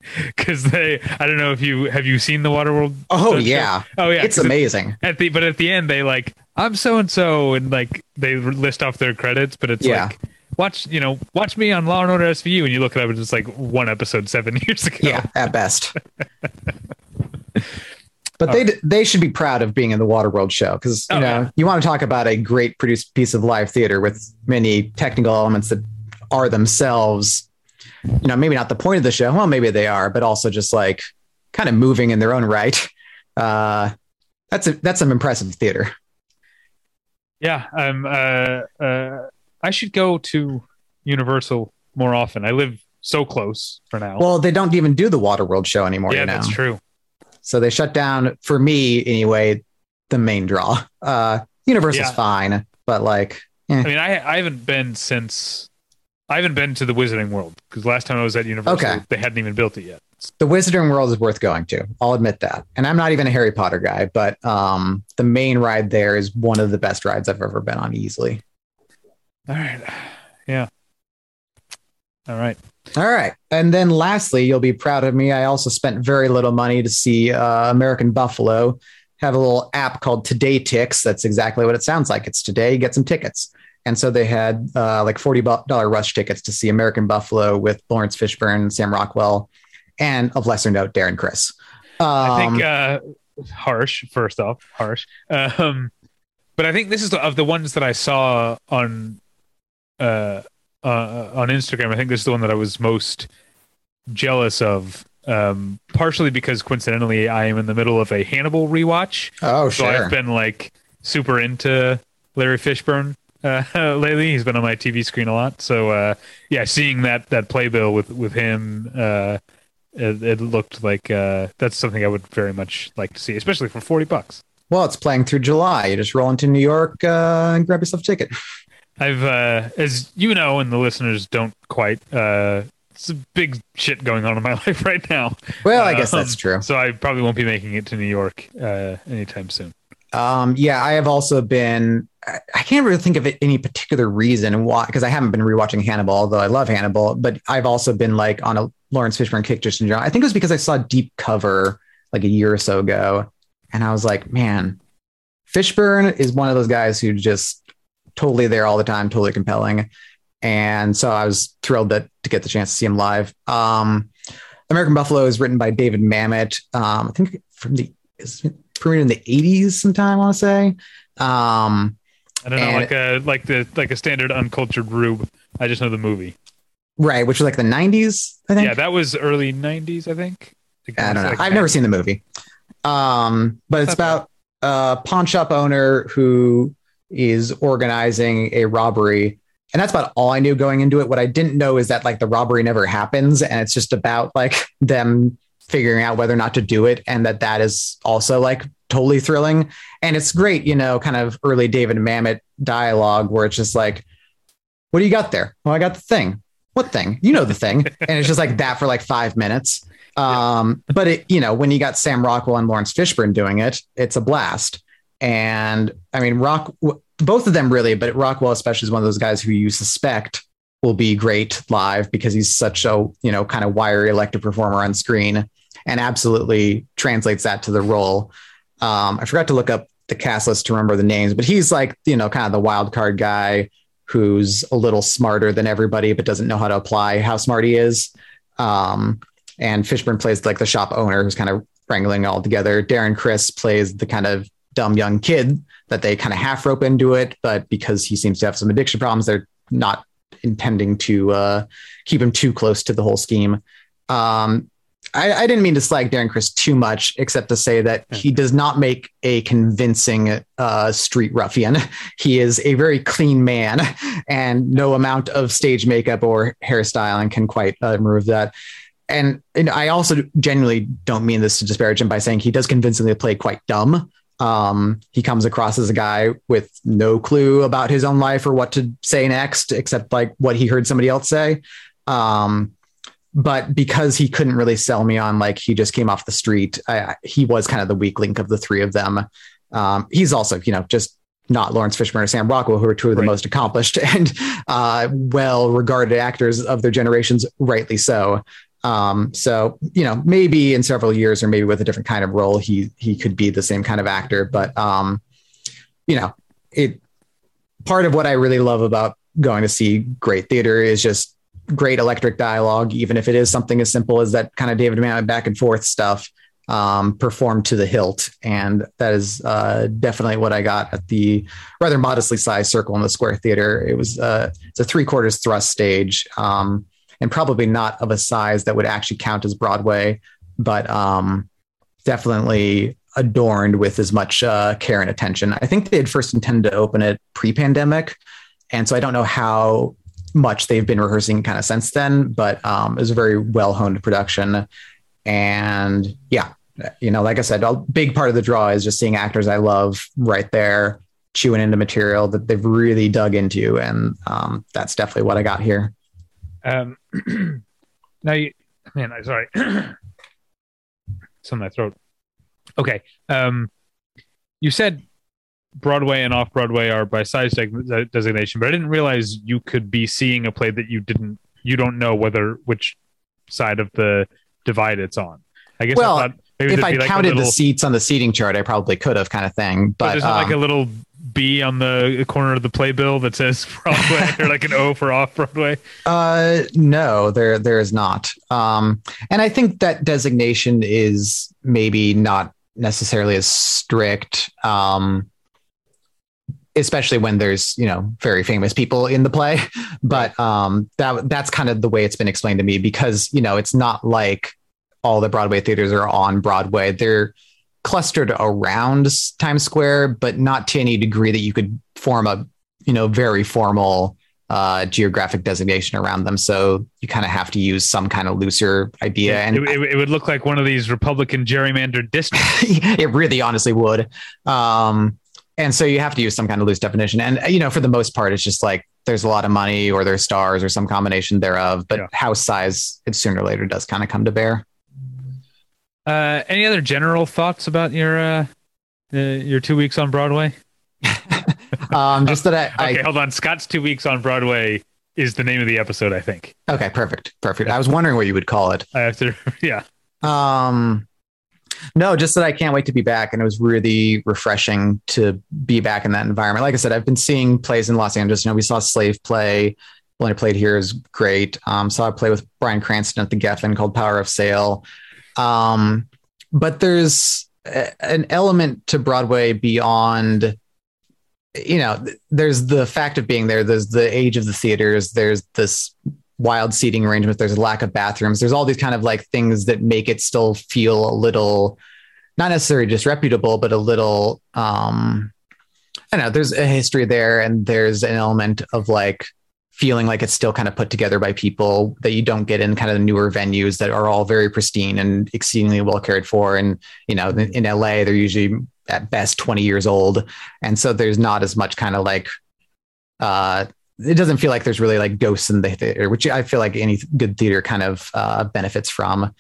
Because they, I don't know if you have you seen the Waterworld. Oh yeah. Show? Oh yeah. It's amazing. At the but at the end they like I'm so and so and like they list off their credits, but it's yeah. like watch you know watch me on Law and Order SVU, and you look at it up, and it's like one episode seven years ago. Yeah, at best. but oh. they they should be proud of being in the Waterworld show because you oh, know yeah. you want to talk about a great produced piece of live theater with many technical elements that are themselves, you know, maybe not the point of the show. Well, maybe they are, but also just like kind of moving in their own right. Uh, that's a, that's some impressive theater. Yeah, um, uh, uh, I should go to Universal more often. I live so close for now. Well, they don't even do the Waterworld show anymore. Yeah, that's true. So they shut down for me anyway. The main draw. Uh, Universal's yeah. fine, but like, eh. I mean, I I haven't been since I haven't been to the Wizarding World because last time I was at Universal, okay. they hadn't even built it yet. The Wizarding World is worth going to. I'll admit that. And I'm not even a Harry Potter guy, but um, the main ride there is one of the best rides I've ever been on easily. All right. Yeah. All right. All right. And then lastly, you'll be proud of me. I also spent very little money to see uh, American Buffalo have a little app called TodayTix. That's exactly what it sounds like. It's today, get some tickets. And so they had uh, like $40 rush tickets to see American Buffalo with Laurence Fishburne, Sam Rockwell, and of lesser note, Darren Criss. Um, I think uh, harsh, first off, harsh. Um, but I think this is the, of the ones that I saw on uh, uh, on Instagram. I think this is the one that I was most jealous of. Um, partially because coincidentally, I am in the middle of a Hannibal rewatch. Oh, so sure. I've been like super into Larry Fishburne uh, lately. He's been on my TV screen a lot. So uh, yeah, seeing that that playbill with with him, uh, it, it, looked like uh, that's something I would very much like to see, especially for forty bucks. Well, it's playing through July. You just roll into New York uh, and grab yourself a ticket. I've, uh, as you know, and the listeners don't quite. it's a big shit going on in my life right now. Well, I guess um, that's true. So I probably won't be making it to New York anytime soon. Um, yeah, I have also been. I can't really think of any particular reason why, because I haven't been rewatching Hannibal, although I love Hannibal. But I've also been like on a Laurence Fishburne kick just in general. I think it was because I saw Deep Cover like a year or so ago, and I was like, man, Fishburne is one of those guys who just totally there all the time, totally compelling. And so I was thrilled that to get the chance to see him live. Um, American Buffalo is written by David Mamet. Um, I think from the is premiered in the 80s sometime, I want to say. Um, I don't know, like a like the like a standard uncultured rube. I just know the movie. Right, which was like the 90s, I think. Yeah, that was early 90s, I think. I, I don't know. Like I've never seen the movie. Um, but it's about a pawn shop owner who is organizing a robbery. And that's about all I knew going into it. What I didn't know is that like the robbery never happens and it's just about like them figuring out whether or not to do it and that that is also like totally thrilling. And it's great you know kind of early david mamet dialogue where it's just like what do you got there? Well i got the thing. What thing? You know the thing. And it's just like that for like five minutes. Um but it you know when you got sam rockwell and laurence fishburne doing it it's a blast. And i mean rock both of them really but rockwell especially is one of those guys who you suspect will be great live because he's such a you know kind of wiry electric performer on screen and absolutely translates that to the role. Um, I forgot to look up the cast list to remember the names, but he's like, you know, kind of the wild card guy who's a little smarter than everybody, but doesn't know how to apply how smart he is. Um, and Fishburne plays like the shop owner who's kind of wrangling all together. Darren Criss plays the kind of dumb young kid that they kind of half rope into it, but because he seems to have some addiction problems, they're not intending to uh, keep him too close to the whole scheme. Um, I, I, didn't mean to slag Darren Criss too much, except to say that he does not make a convincing uh, street ruffian. He is a very clean man, and no amount of stage makeup or hairstyling can quite uh, remove that. And, and I also genuinely don't mean this to disparage him by saying he does convincingly play quite dumb. Um, he comes across as a guy with no clue about his own life or what to say next, except like what he heard somebody else say. Um, but because he couldn't really sell me on like he just came off the street, I, he was kind of the weak link of the three of them. Um, he's also, you know, just not Laurence Fishburne or Sam Rockwell, who are two of the right. most accomplished and uh, well regarded actors of their generations, rightly so. Um, so you know, maybe in several years, or maybe with a different kind of role, he he could be the same kind of actor. But um, you know, it part of what I really love about going to see great theater is just great electric dialogue, even if it is something as simple as that kind of David Mamet back and forth stuff um, performed to the hilt. And that is uh, definitely what I got at the rather modestly sized Circle in the Square Theater. It was uh, it's a three quarters thrust stage um, and probably not of a size that would actually count as Broadway, but um, definitely adorned with as much uh, care and attention. I think they had first intended to open it pre pandemic. And so I don't know how much they've been rehearsing kind of since then, but um, it was a very well honed production. And yeah, you know, like I said, a big part of the draw is just seeing actors I love right there chewing into material that they've really dug into. And um, that's definitely what I got here. Um, now, you, man, I'm sorry. it's in my throat. Okay. Um, you said Broadway and off Broadway are by size designation, but I didn't realize you could be seeing a play that you didn't, you don't know whether which side of the divide it's on. I guess well, I if I like counted little, the seats on the seating chart, I probably could have kind of thing. But, but there's um, like a little B on the corner of the playbill that says Broadway or like an O for off Broadway? Uh, no, there there is not. Um, and I think that designation is maybe not necessarily as strict. Um, especially when there's you know very famous people in the play but um that that's kind of the way it's been explained to me because you know it's not like all the broadway theaters are on broadway they're clustered around times square but not to any degree that you could form a you know very formal uh, geographic designation around them. So you kind of have to use some kind of looser idea. and it, it, it, would look like one of these Republican gerrymandered districts. it really honestly would. Um, and so you have to use some kind of loose definition and you know for the most part it's just like there's a lot of money or there's stars or some combination thereof but yeah. house size it sooner or later does kind of come to bear uh, any other general thoughts about your uh, uh your two weeks on broadway um just that i okay I, hold on scott's two weeks on broadway is the name of the episode i think okay perfect perfect i was wondering what you would call it i have to yeah um no, just that I can't wait to be back. And it was really refreshing to be back in that environment. Like I said, I've been seeing plays in Los Angeles. You know, we saw Slave play. When I played here is great. Um, saw a play with Bryan Cranston at the Geffen called Power of Sail. Um, but there's a, an element to Broadway beyond you know, there's the fact of being there. There's the age of the theaters. There's this wild seating arrangements. There's a lack of bathrooms. There's all these kind of like things that make it still feel a little, not necessarily disreputable, but a little, um, I don't know. There's a history there, and there's an element of like feeling like it's still kind of put together by people that you don't get in kind of the newer venues that are all very pristine and exceedingly well cared for. And you know, in, LA, they're usually at best 20 years old, and so there's not as much kind of like uh, it doesn't feel like there's really like ghosts in the theater, which I feel like any good theater kind of uh, benefits from.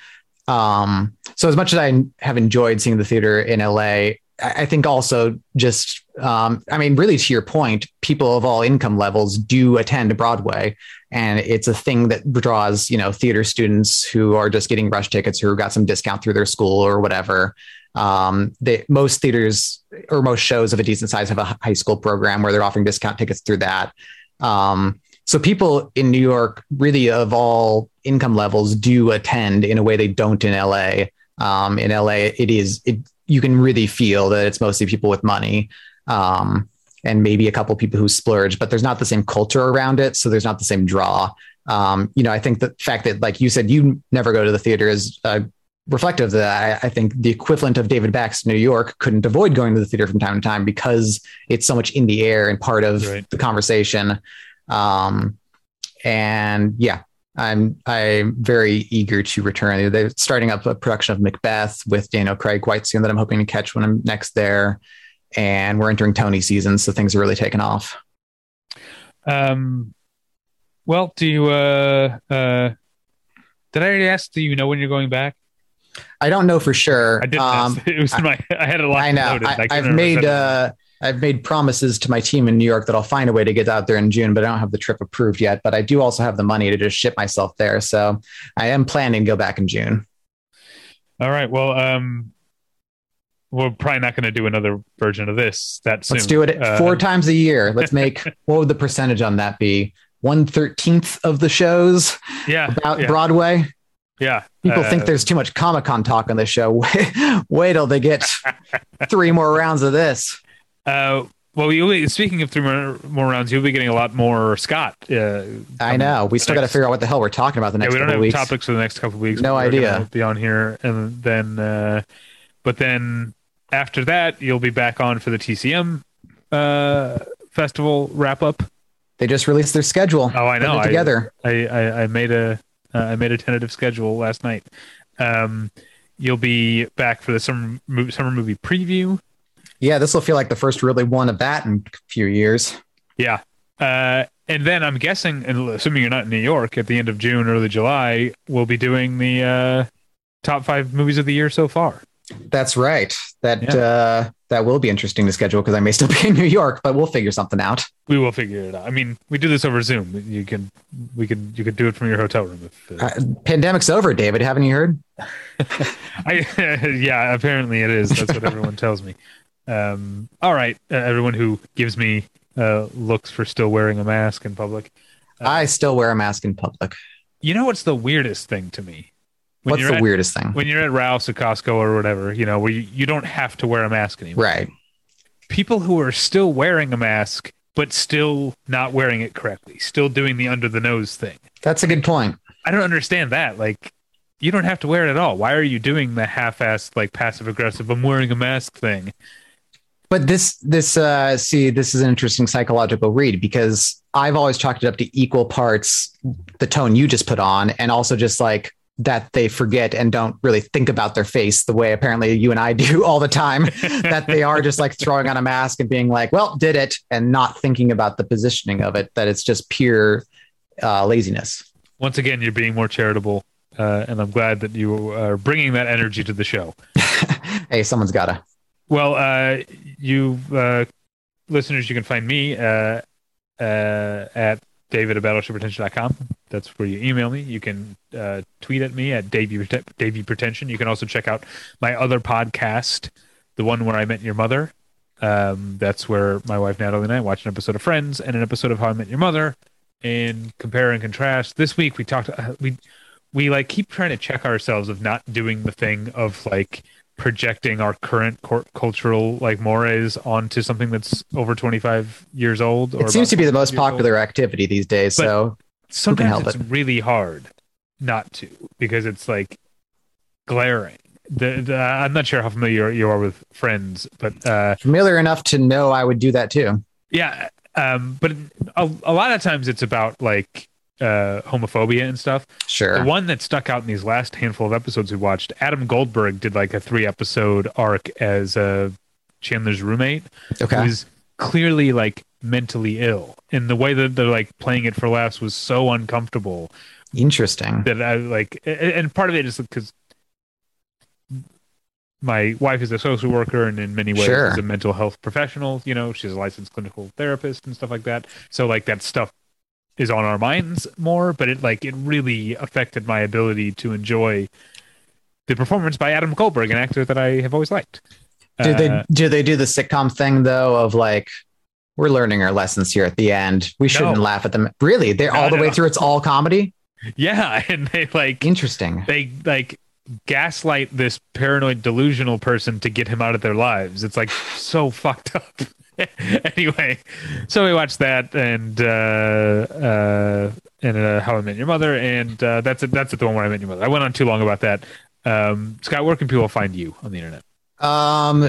Um, so as much as I have enjoyed seeing the theater in LA, I think also just, um, I mean, really to your point, people of all income levels do attend Broadway, and it's a thing that draws, you know, theater students who are just getting rush tickets who got some discount through their school or whatever. Um, they, most theaters or most shows of a decent size have a high school program where they're offering discount tickets through that. Um, so people in New York, really of all income levels, do attend in a way they don't in LA. Um, in LA, it is it you can really feel that it's mostly people with money. Um, and maybe a couple people who splurge, but there's not the same culture around it, so there's not the same draw. Um, you know, I think the fact that, like you said, you never go to the theater is uh, reflective of that. I, I, think the equivalent of David Bax New York couldn't avoid going to the theater from time to time because it's so much in the air and part of right. the conversation. Um, and yeah, I'm I'm very eager to return. They're starting up a production of Macbeth with Daniel Craig quite soon that I'm hoping to catch when I'm next there. And we're entering Tony season, so things are really taking off. Um, well, do you? Uh, uh, did I already ask? Do you know when you're going back? I don't know for sure. I didn't. Um. It was in my. I had a lot. I know. I, I have made. Uh, I've made promises to my team in New York that I'll find a way to get out there in June, but I don't have the trip approved yet. But I do also have the money to just ship myself there, so I am planning to go back in June. All right. Well, um, we're probably not going to do another version of this that soon. Let's do it uh, four times a year. Let's make what would the percentage on that be? One thirteenth of the shows. Yeah. About yeah. Broadway. Yeah. People uh, think there's too much Comic Con talk on this show. Wait, wait till they get three more rounds of this. Uh, well, be, speaking of three more, more, rounds, you'll be getting a lot more Scott. Uh, I know. We still got to figure out what the hell we're talking about the next. Yeah, we don't have weeks. topics for the next couple weeks. No idea. We'll be on here, and then, uh, but then after that, you'll be back on for the TCM uh, festival wrap up. They just released their schedule. Oh, I know. together. I, I, I made a uh, I made a tentative schedule last night. Um, you'll be back for the summer summer movie preview yeah, this will feel like the first really one of that in a few years. Yeah. Uh, and then I'm guessing, and assuming you're not in New York at the end of June, early July, we'll be doing the uh, top five movies of the year so far. That's right. That yeah. uh, that will be interesting to schedule because I may still be in New York, but we'll figure something out. We will figure it out. I mean, we do this over Zoom. You can, we can, you could do it from your hotel room. If, uh... Uh, pandemic's over, David. Haven't you heard? I, yeah, apparently it is. That's what everyone tells me. Um, all right, uh, everyone who gives me uh, looks for still wearing a mask in public. Uh, I still wear a mask in public. You know what's the weirdest thing to me? When what's the at, weirdest thing? When you're at Ralph's or Costco or whatever, you know, where you, you don't have to wear a mask anymore. Right. People who are still wearing a mask, but still not wearing it correctly, still doing the under the nose thing. That's a good point. I don't understand that. Like, you don't have to wear it at all. Why are you doing the half-assed, like passive aggressive, I'm wearing a mask thing? But this this uh see this is an interesting psychological read because i've always chalked it up to equal parts the tone you just put on and also just like that they forget and don't really think about their face the way apparently you and I do all the time. that they are just like throwing on a mask and being like, well, did it, and not thinking about the positioning of it, that it's just pure uh, laziness. Once again, you're being more charitable. Uh, and I'm glad that you are bringing that energy to the show. hey, someone's got to. Well, uh, you uh, listeners, you can find me uh, uh, at david at battleshippretension.com. That's where you email me. You can uh, tweet at me at Davey, Davey Pretension. You can also check out my other podcast, the one where I met your mother. Um, that's where my wife Natalie and I watched an episode of Friends and an episode of How I Met Your Mother, and compare and contrast. This week we talked. Uh, we we like keep trying to check ourselves of not doing the thing of like projecting our current cultural like mores onto something that's over 25 years old it seems to be the most popular old. activity these days but so sometimes it's it? really hard not to because it's like glaring the, the, i'm not sure how familiar you are with friends but uh familiar enough to know i would do that too yeah um but a, a lot of times it's about like uh, homophobia and stuff. Sure. The one that stuck out in these last handful of episodes we watched, Adam Goldberg did like a three episode arc as uh, Chandler's roommate. Okay. Who was clearly like mentally ill. And the way that they're like playing it for laughs was so uncomfortable. Interesting. That I like, and part of it is because my wife is a social worker and in many ways sure. is a mental health professional. You know, she's a licensed clinical therapist and stuff like that. So like that stuff is on our minds more, but it like it really affected my ability to enjoy the performance by Adam Goldberg, an actor that I have always liked. Do uh, they do they do the sitcom thing though of like we're learning our lessons here at the end. We shouldn't no. laugh at them. Really? They're no, all the no. way through it's all comedy? Yeah, and they like interesting. They like gaslight this paranoid delusional person to get him out of their lives. It's like so fucked up. anyway, so we watched that and uh, uh, and uh, How I Met Your Mother, and uh, that's it. That's it. The one where I met your mother. I went on too long about that. Um, Scott, where can people find you on the internet? Um,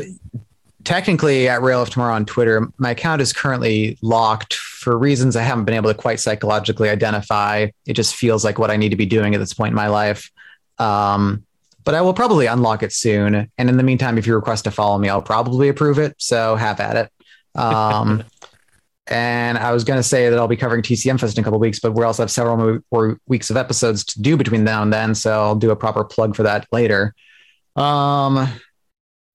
technically at Rail of Tomorrow on Twitter, my account is currently locked for reasons I haven't been able to quite psychologically identify. It just feels like what I need to be doing at this point in my life. Um, but I will probably unlock it soon. And in the meantime, if you request to follow me, I'll probably approve it. So have at it. Um, and I was going to say that I'll be covering TCM Fest in a couple weeks, but we also have several more weeks of episodes to do between now and then. So I'll do a proper plug for that later. Um,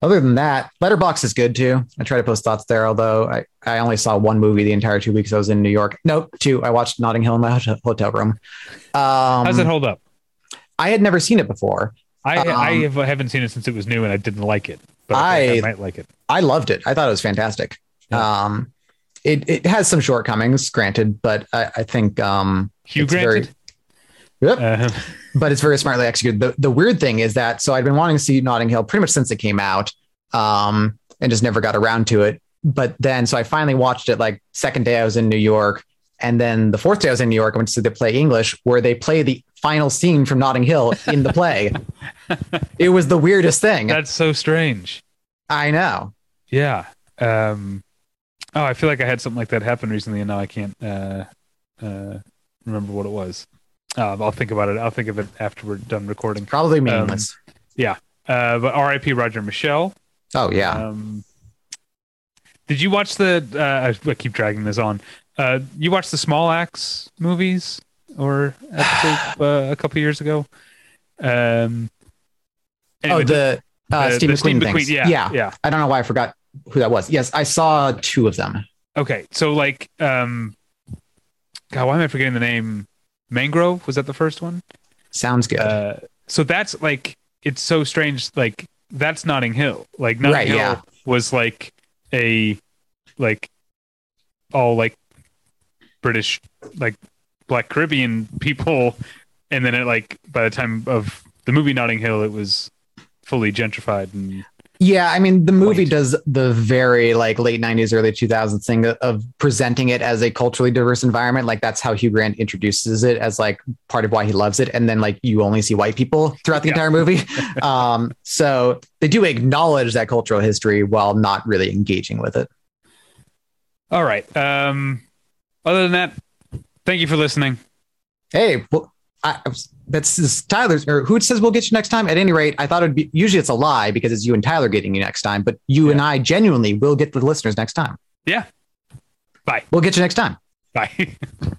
other than that, Letterboxd is good too. I try to post thoughts there, although I, I only saw one movie the entire two weeks I was in New York. Nope, two. I watched Notting Hill in my hotel room. Um, How's it hold up? I had never seen it before. I, um, I have, haven't seen it since it was new and I didn't like it. But I, I might like it. I loved it. I thought it was fantastic. Yeah. Um, it, it has some shortcomings, granted, but I, I think um, Hugh granted. Very, Yep. Uh, but it's very smartly executed. The, the weird thing is that, so I'd been wanting to see Notting Hill pretty much since it came out um, and just never got around to it. But then, so I finally watched it like second day I was in New York. And then the fourth day I was in New York, I went to see the play English, where they play the final scene from Notting Hill in the play. it was the weirdest thing. That's so strange. I know. Yeah. Um, oh, I feel like I had something like that happen recently, and now I can't uh, uh, remember what it was. Uh, I'll think about it. I'll think of it after we're done recording. Probably um, meaningless. Um, yeah. Uh, but R.I.P. Roger Michell. Oh yeah. Um, did you watch the? Uh, I keep dragging this on. Uh, you watched the Small Axe movies or episodes uh, a couple years ago? Um. Anyway, oh, the, the uh, Steve the McQueen, Steve McQueen yeah, yeah, yeah. I don't know why I forgot who that was. Yes, I saw two of them. Okay, so like, um, God, why am I forgetting the name? Mangrove was that the first one? Sounds good. Uh, so that's like it's so strange. Like that's Notting Hill. Like Notting right, Hill yeah. was like a like all like British like Black Caribbean people, and then it like by the time of the movie Notting Hill, it was fully gentrified and yeah, I mean, the movie point. does the very like late '90s, early 2000s thing of presenting it as a culturally diverse environment. Like that's how Hugh Grant introduces it as like part of why he loves it, and then like you only see white people throughout the yeah. entire movie. um, so they do acknowledge that cultural history while not really engaging with it. All right. Um, other than that, thank you for listening. Hey, well, I, that's Tyler's or who says we'll get you next time. At any rate, I thought it'd be usually it's a lie because it's you and Tyler getting you next time, but you yeah. and I genuinely will get the listeners next time. Yeah. Bye. We'll get you next time. Bye.